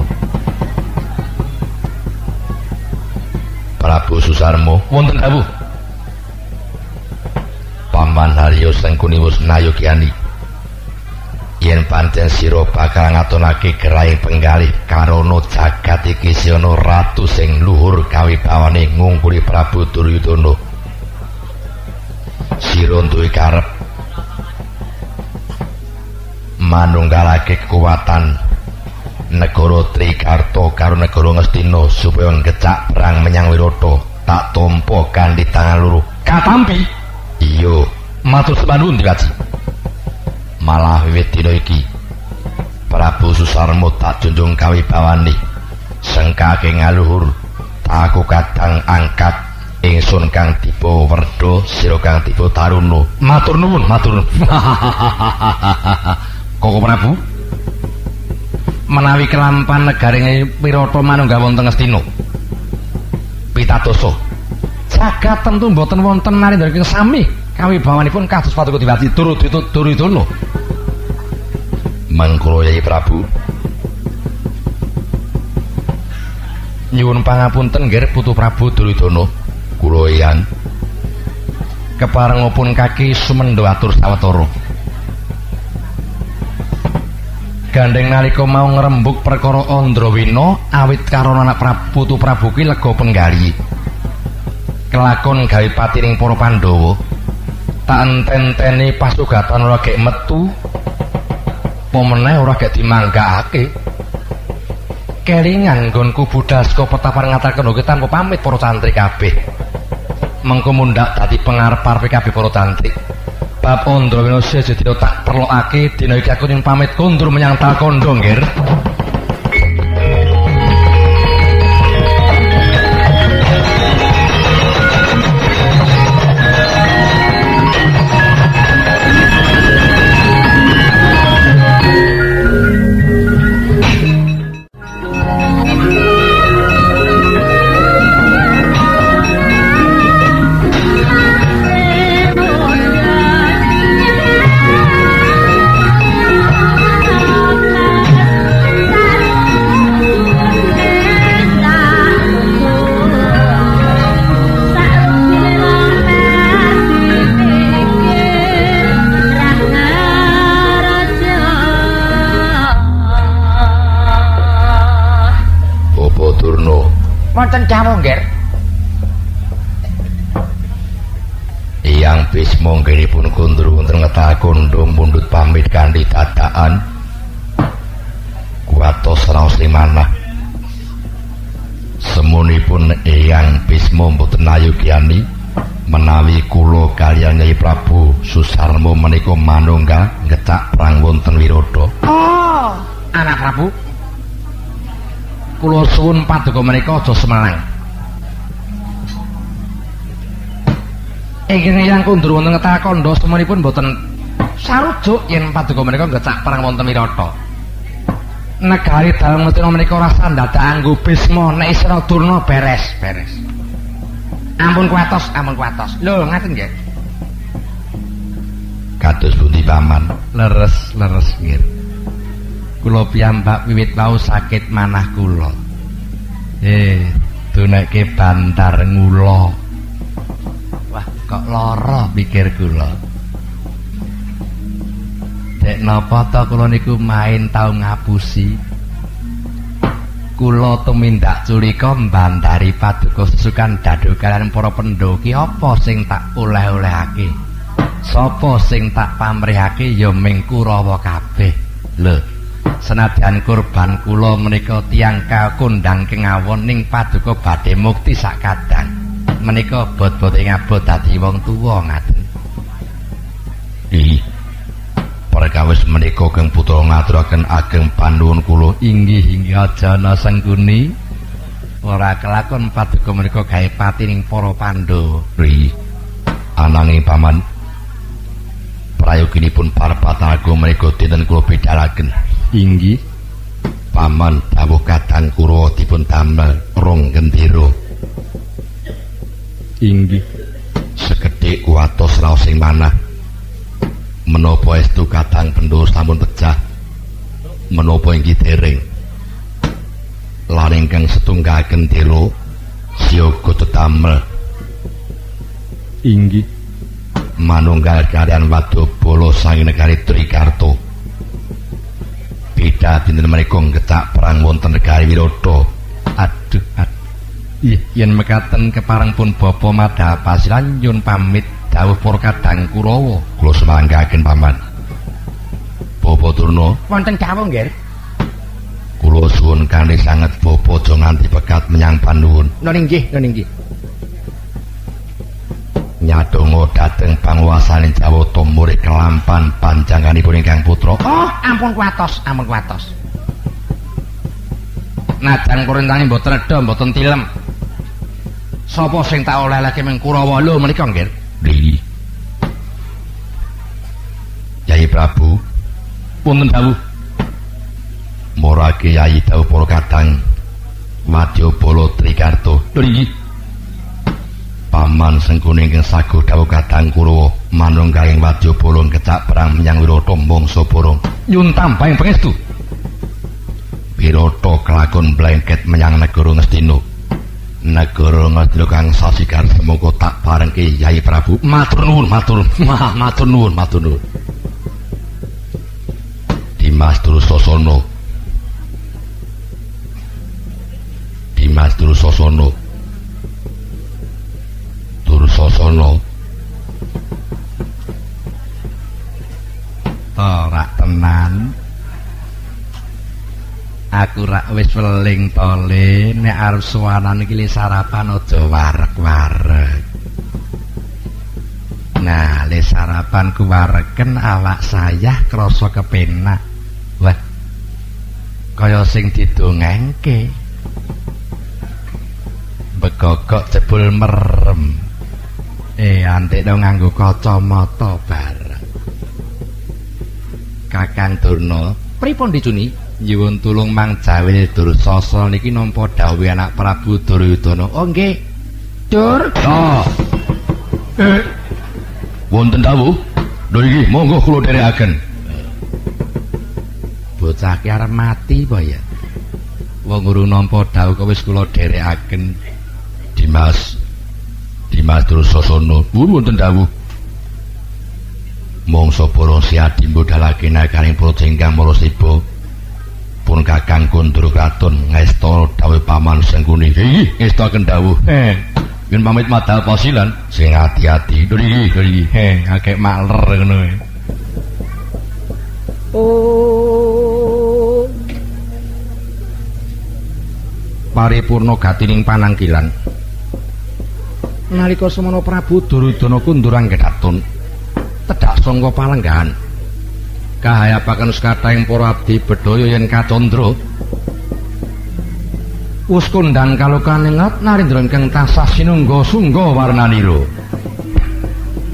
Prabu Susarma wonten dawuh Paman Haryo Sengkuni wus nayogyani yen pancen sira bakal ngatonake gerai penggalih karono jagat iki ana ratu sing luhur kawibawane ngungkuli Prabu Duryudana. Sira duwe karep manunggalake kekuatan negara Trikarta karo negara Ngastina supaya ngecak perang menyang Wirata tak tompo kanthi tangan loro katampi? Iya. Matur semanun dikaji malah wiwit dina iki. Prabu Susarmo tak junjung kawibawani. Sengkake ngaluhur aku kadang angkat ingsun kang tiba werda sira kang tiba taruna. Matur nuwun matur Koko Prabu. Menawi kelampan negari Wirata manunggal wonten Ngastina. Pitatoso jagat tentu mboten wonten narendra sami. Kawibawanipun kados paduka diwati turu dono mangkula Yai Prabu. Nyuwun pangapunten nggih putu Prabu Duryudana kula yan keparengipun kaki sumendho atur sawetara. Gandeng nalika mau ngrembug perkara Andrawina awit karo anak Prabu putu Prabu ki lega penggali. Kelakon gawe patining para Pandhawa. Tak enten-enteni pasugatan ora gek metu pemeneh ora gak dimanggakake kelingan nggonku budasko petapar ngatakan oke tanpa pamit para santri kabeh. Mengko mundak dadi pengarep-arep kabeh para santri. Bab ondro winosi jadi tak perlokake dina iki aku ning pamit kondur menyang takondo nggih limana. Semunipun Iyang Bisma mboten ayugyani menawi kula kaliyan Nyai Prabu Susarmo menika manunggal ngecak perang wonten Wirada. Oh, anak Prabu. Kula suwun paduka menika aja semelang. Ingkang yang kundur wonten ngetah kandha semenipun boten sarujuk yen paduka menika ngecak perang wonten Wirata. Negari dalem metina menika rasa ndadak anggo Bisma nek Isra Durna beres, beres. Ampun kuatos, ampun kuatos. Lho, ngaten nggih. Kados pundi paman? Leres, leres nggih. Kula piyambak wiwit wau sakit manah kula. Eh, duneke bantar ngula. Wah, kok lara pikir kula. Dek napa ta kula niku main tau ngapusi. Kula tumindak culika mbantari paduka susukan dadu kalian para pendhoki apa sing tak oleh-olehake. Sapa sing tak pamrihake ya ming Kurawa kabeh. Lho, senadyan kurban kula menika tiyang kakondang kengawon ning paduka badhe mukti sak kadang. Menika bot-bot ing dadi wong tuwa ngaten. Ih. Perkawis menika kang putra ngaturaken ageng panuwun kula Inggih inggih aja ana sengkuni. Ora kelakon paduka menika gawe pati ning para Pandhawa. ri. Ananging paman prayoginipun parpatago menika dinten kula bedhalaken. Inggih. Paman dawuh kadang Kurawa dipun damel rong gendera. Inggih. Sekedhik kuwatos raos sing manah. Menapa estu kadang pendhur sampun pecah? Menapa inggih dereng? Lan ingkang setunggal gendera siyaga tetamel Inggih. manunggal kalian Wadobala sang negari Trikarto. Beda dinten menika ngecak perang wonten negari Wirata. Aduh, aduh. Yen mekaten kepareng pun bapa madhapasilan nyun pamit dawuh para kadang Kurawa. Kula semanggaken paman. Bapa Durna, Wonten dawuh nggih. kula suwun kanthi sanget bapa aja nganti pekat menyang panuwun. Nun inggih, nun inggih. Nyadonga dhateng panguwasaning Jawata murid kelampan panjanganipun ingkang putra. Oh, ampun kuatos, ampun kuatos. Najan perintahane mboten reda, mboten tilem. Sapa sing tak oleh-olehke ming Kurawa lho menika nggih? Ri. Yai Prabu, Punten dawuh. morake Yai dawuh para kadang Wadyabala Trikarto. Lho inggih. Paman sengkune ingkang saguh dawuh kadang Kurawa manunggaling Wadyabala kecak perang menyang Wirata mangsa borong. Nyun tambahing pangestu. Wirata kelakon blengket menyang negara Ngastina. Negara Ngastina kang sasikar semoga tak parengke Yai Prabu. Matur nuwun, matur. Matur nuwun, matur nuwun. Dimas Durusasana. Dimas Durusasana. Durusasana. Ora tenan. Aku rak wis weling tole nek arep suwanan iki sarapan aja warek-warek. Nah, le sarapan ku wareken awak saya krasa kepenak. Wah. Kaya sing didongengke. Begogok jebul merem. Eh, antik dong nganggo kacamata bareng. Kakang Durna, pripun dicuni? Nyuwun tulung Mang Jawil Dursasa niki nampa dawuh anak Prabu Duryudana. Oh nggih. Dur. Ah. Eh. Wonten dawuh? Lho iki monggo kula dherekaken. Bocah ki arep mati apa ya? Wong urung nampa dawuh kok wis kula dherekaken. Dimas Dimas Durusasana. Pun wonten dawuh. Mongso para siadi mbodhalake nakaring para jengkang Marasiba. Pun Kakang Kundur Kraton ngesta dawuh paman sengkuni iki ngestaken dawuh. Eh yen pamit madal posilan sing ati-ati iki iki he akeh maler ngono oh paripurna gatining panangkilan. Nalika semana Prabu Duryudana kundurang gedhaton tedhak sangka palenggahan kahayapaken sekathahing para abdi bedhaya yen kacandra wus kondang kalokan ingat narindra ingkang tasah sinungga sungga warnanira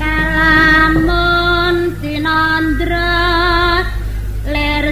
kalamun sinandra ler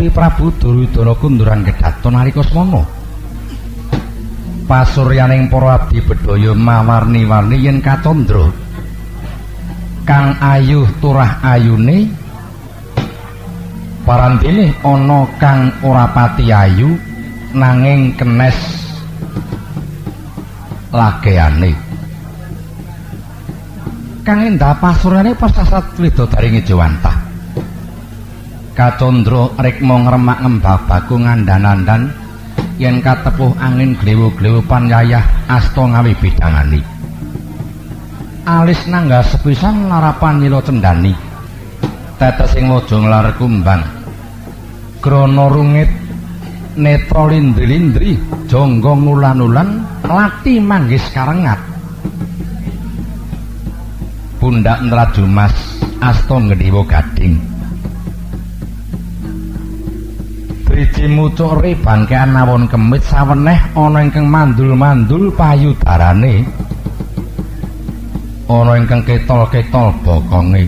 Tutwuri Prabu Duryudana kunduran kedhaton nalika semana. Pasuryaning para abdi bedhaya mawarni-warni yen kacandra. Kang ayuh turah ayune parantene ana kang ora pati ayu nanging kenes lageane. kang endah pasurane pasasat widodari ngejawantah. Kacandra rikma ngremak ngembah baku ngandan-andan yen katepuh angin glewu-glewu panyayah asta ngawi bidangani. Alis nangga sepisan larapan nyila cendani. Tetesing waja nglar kumbang. Grana rungit netra lindri-lindri jangga ngulan-ulan lati manggis karengat. pundak nraju mas asta ngediwa gading driji mucure bangkean nawon kemit saweneh ana ingkang mandul-mandul payudarane. Ana ingkang ketol-ketol bokonge.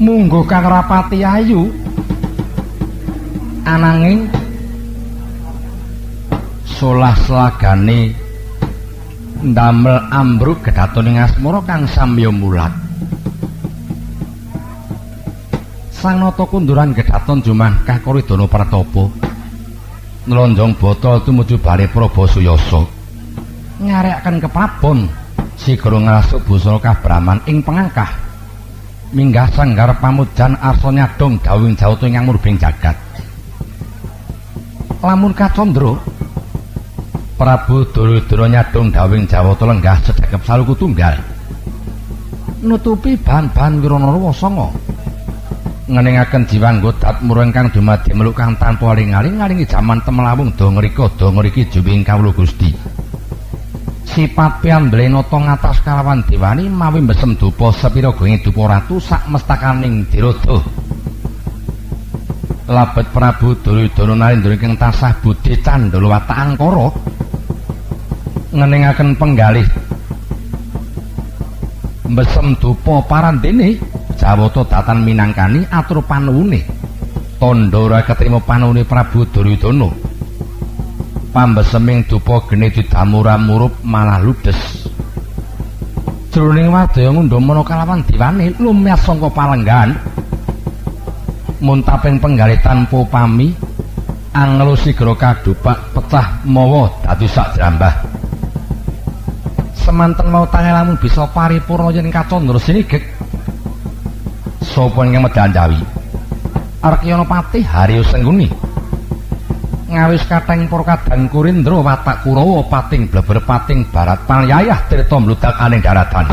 Munggo kang rapati ayu. Ananging solah selagane ndamel ambruk gedhatoning asmara kang samya mulat. Sang nata kunduran gedhaton juman kakoridana pratapa. Nlonjong botol tumuju bare Prabu Suyasa. Ngarekaken kepabon sigara ngrasuk busana kabraman ing pengangkah. Minggah sanggar pamujan arsa nyadong dawing jauta ing murbing jagat. Lamun kacandra Prabu nyadong dawing Jawata lenggah cedhekep saluku tunggal. Nutupi bahan-bahan Wiranarawa sanga. Ngeningaken jiwan godat murung kang dumadi meluk kang tanpa aling-aling ngalingi jaman temelawung do ngrika do ngriki juwing kawula Gusti. sipat piamblenata ngatas kalawan dewani mawi mbesem dupa sepira genge dupa ratu sak mestakaning dirodo labet Prabu Duryudana narendra ingkang tasah budi candala watak angkara ngeningaken penggalih mbesem dupa parandene Jawata datan minangkani atur panuwune tandha ora ketrima panuwune Prabu Duryudana. Pambeseming dupa gene didamura murup malah ludes. Jroning wadya ngundhamana kalawan diwane lumiat sangka palenggan muntaping penggalih tanpa pami angelo sigra kadupak pecah mawa dadi sak jambah. Semanten mau tangelamu bisa paripurna yen kacandra sinigek sapa ingkang medandawi Arkyana Haryo Sengguni. Ngawis kateng para kadang Kurindra watak Kurawa pating bleber pating barat palyayah tirta mludak aning daratan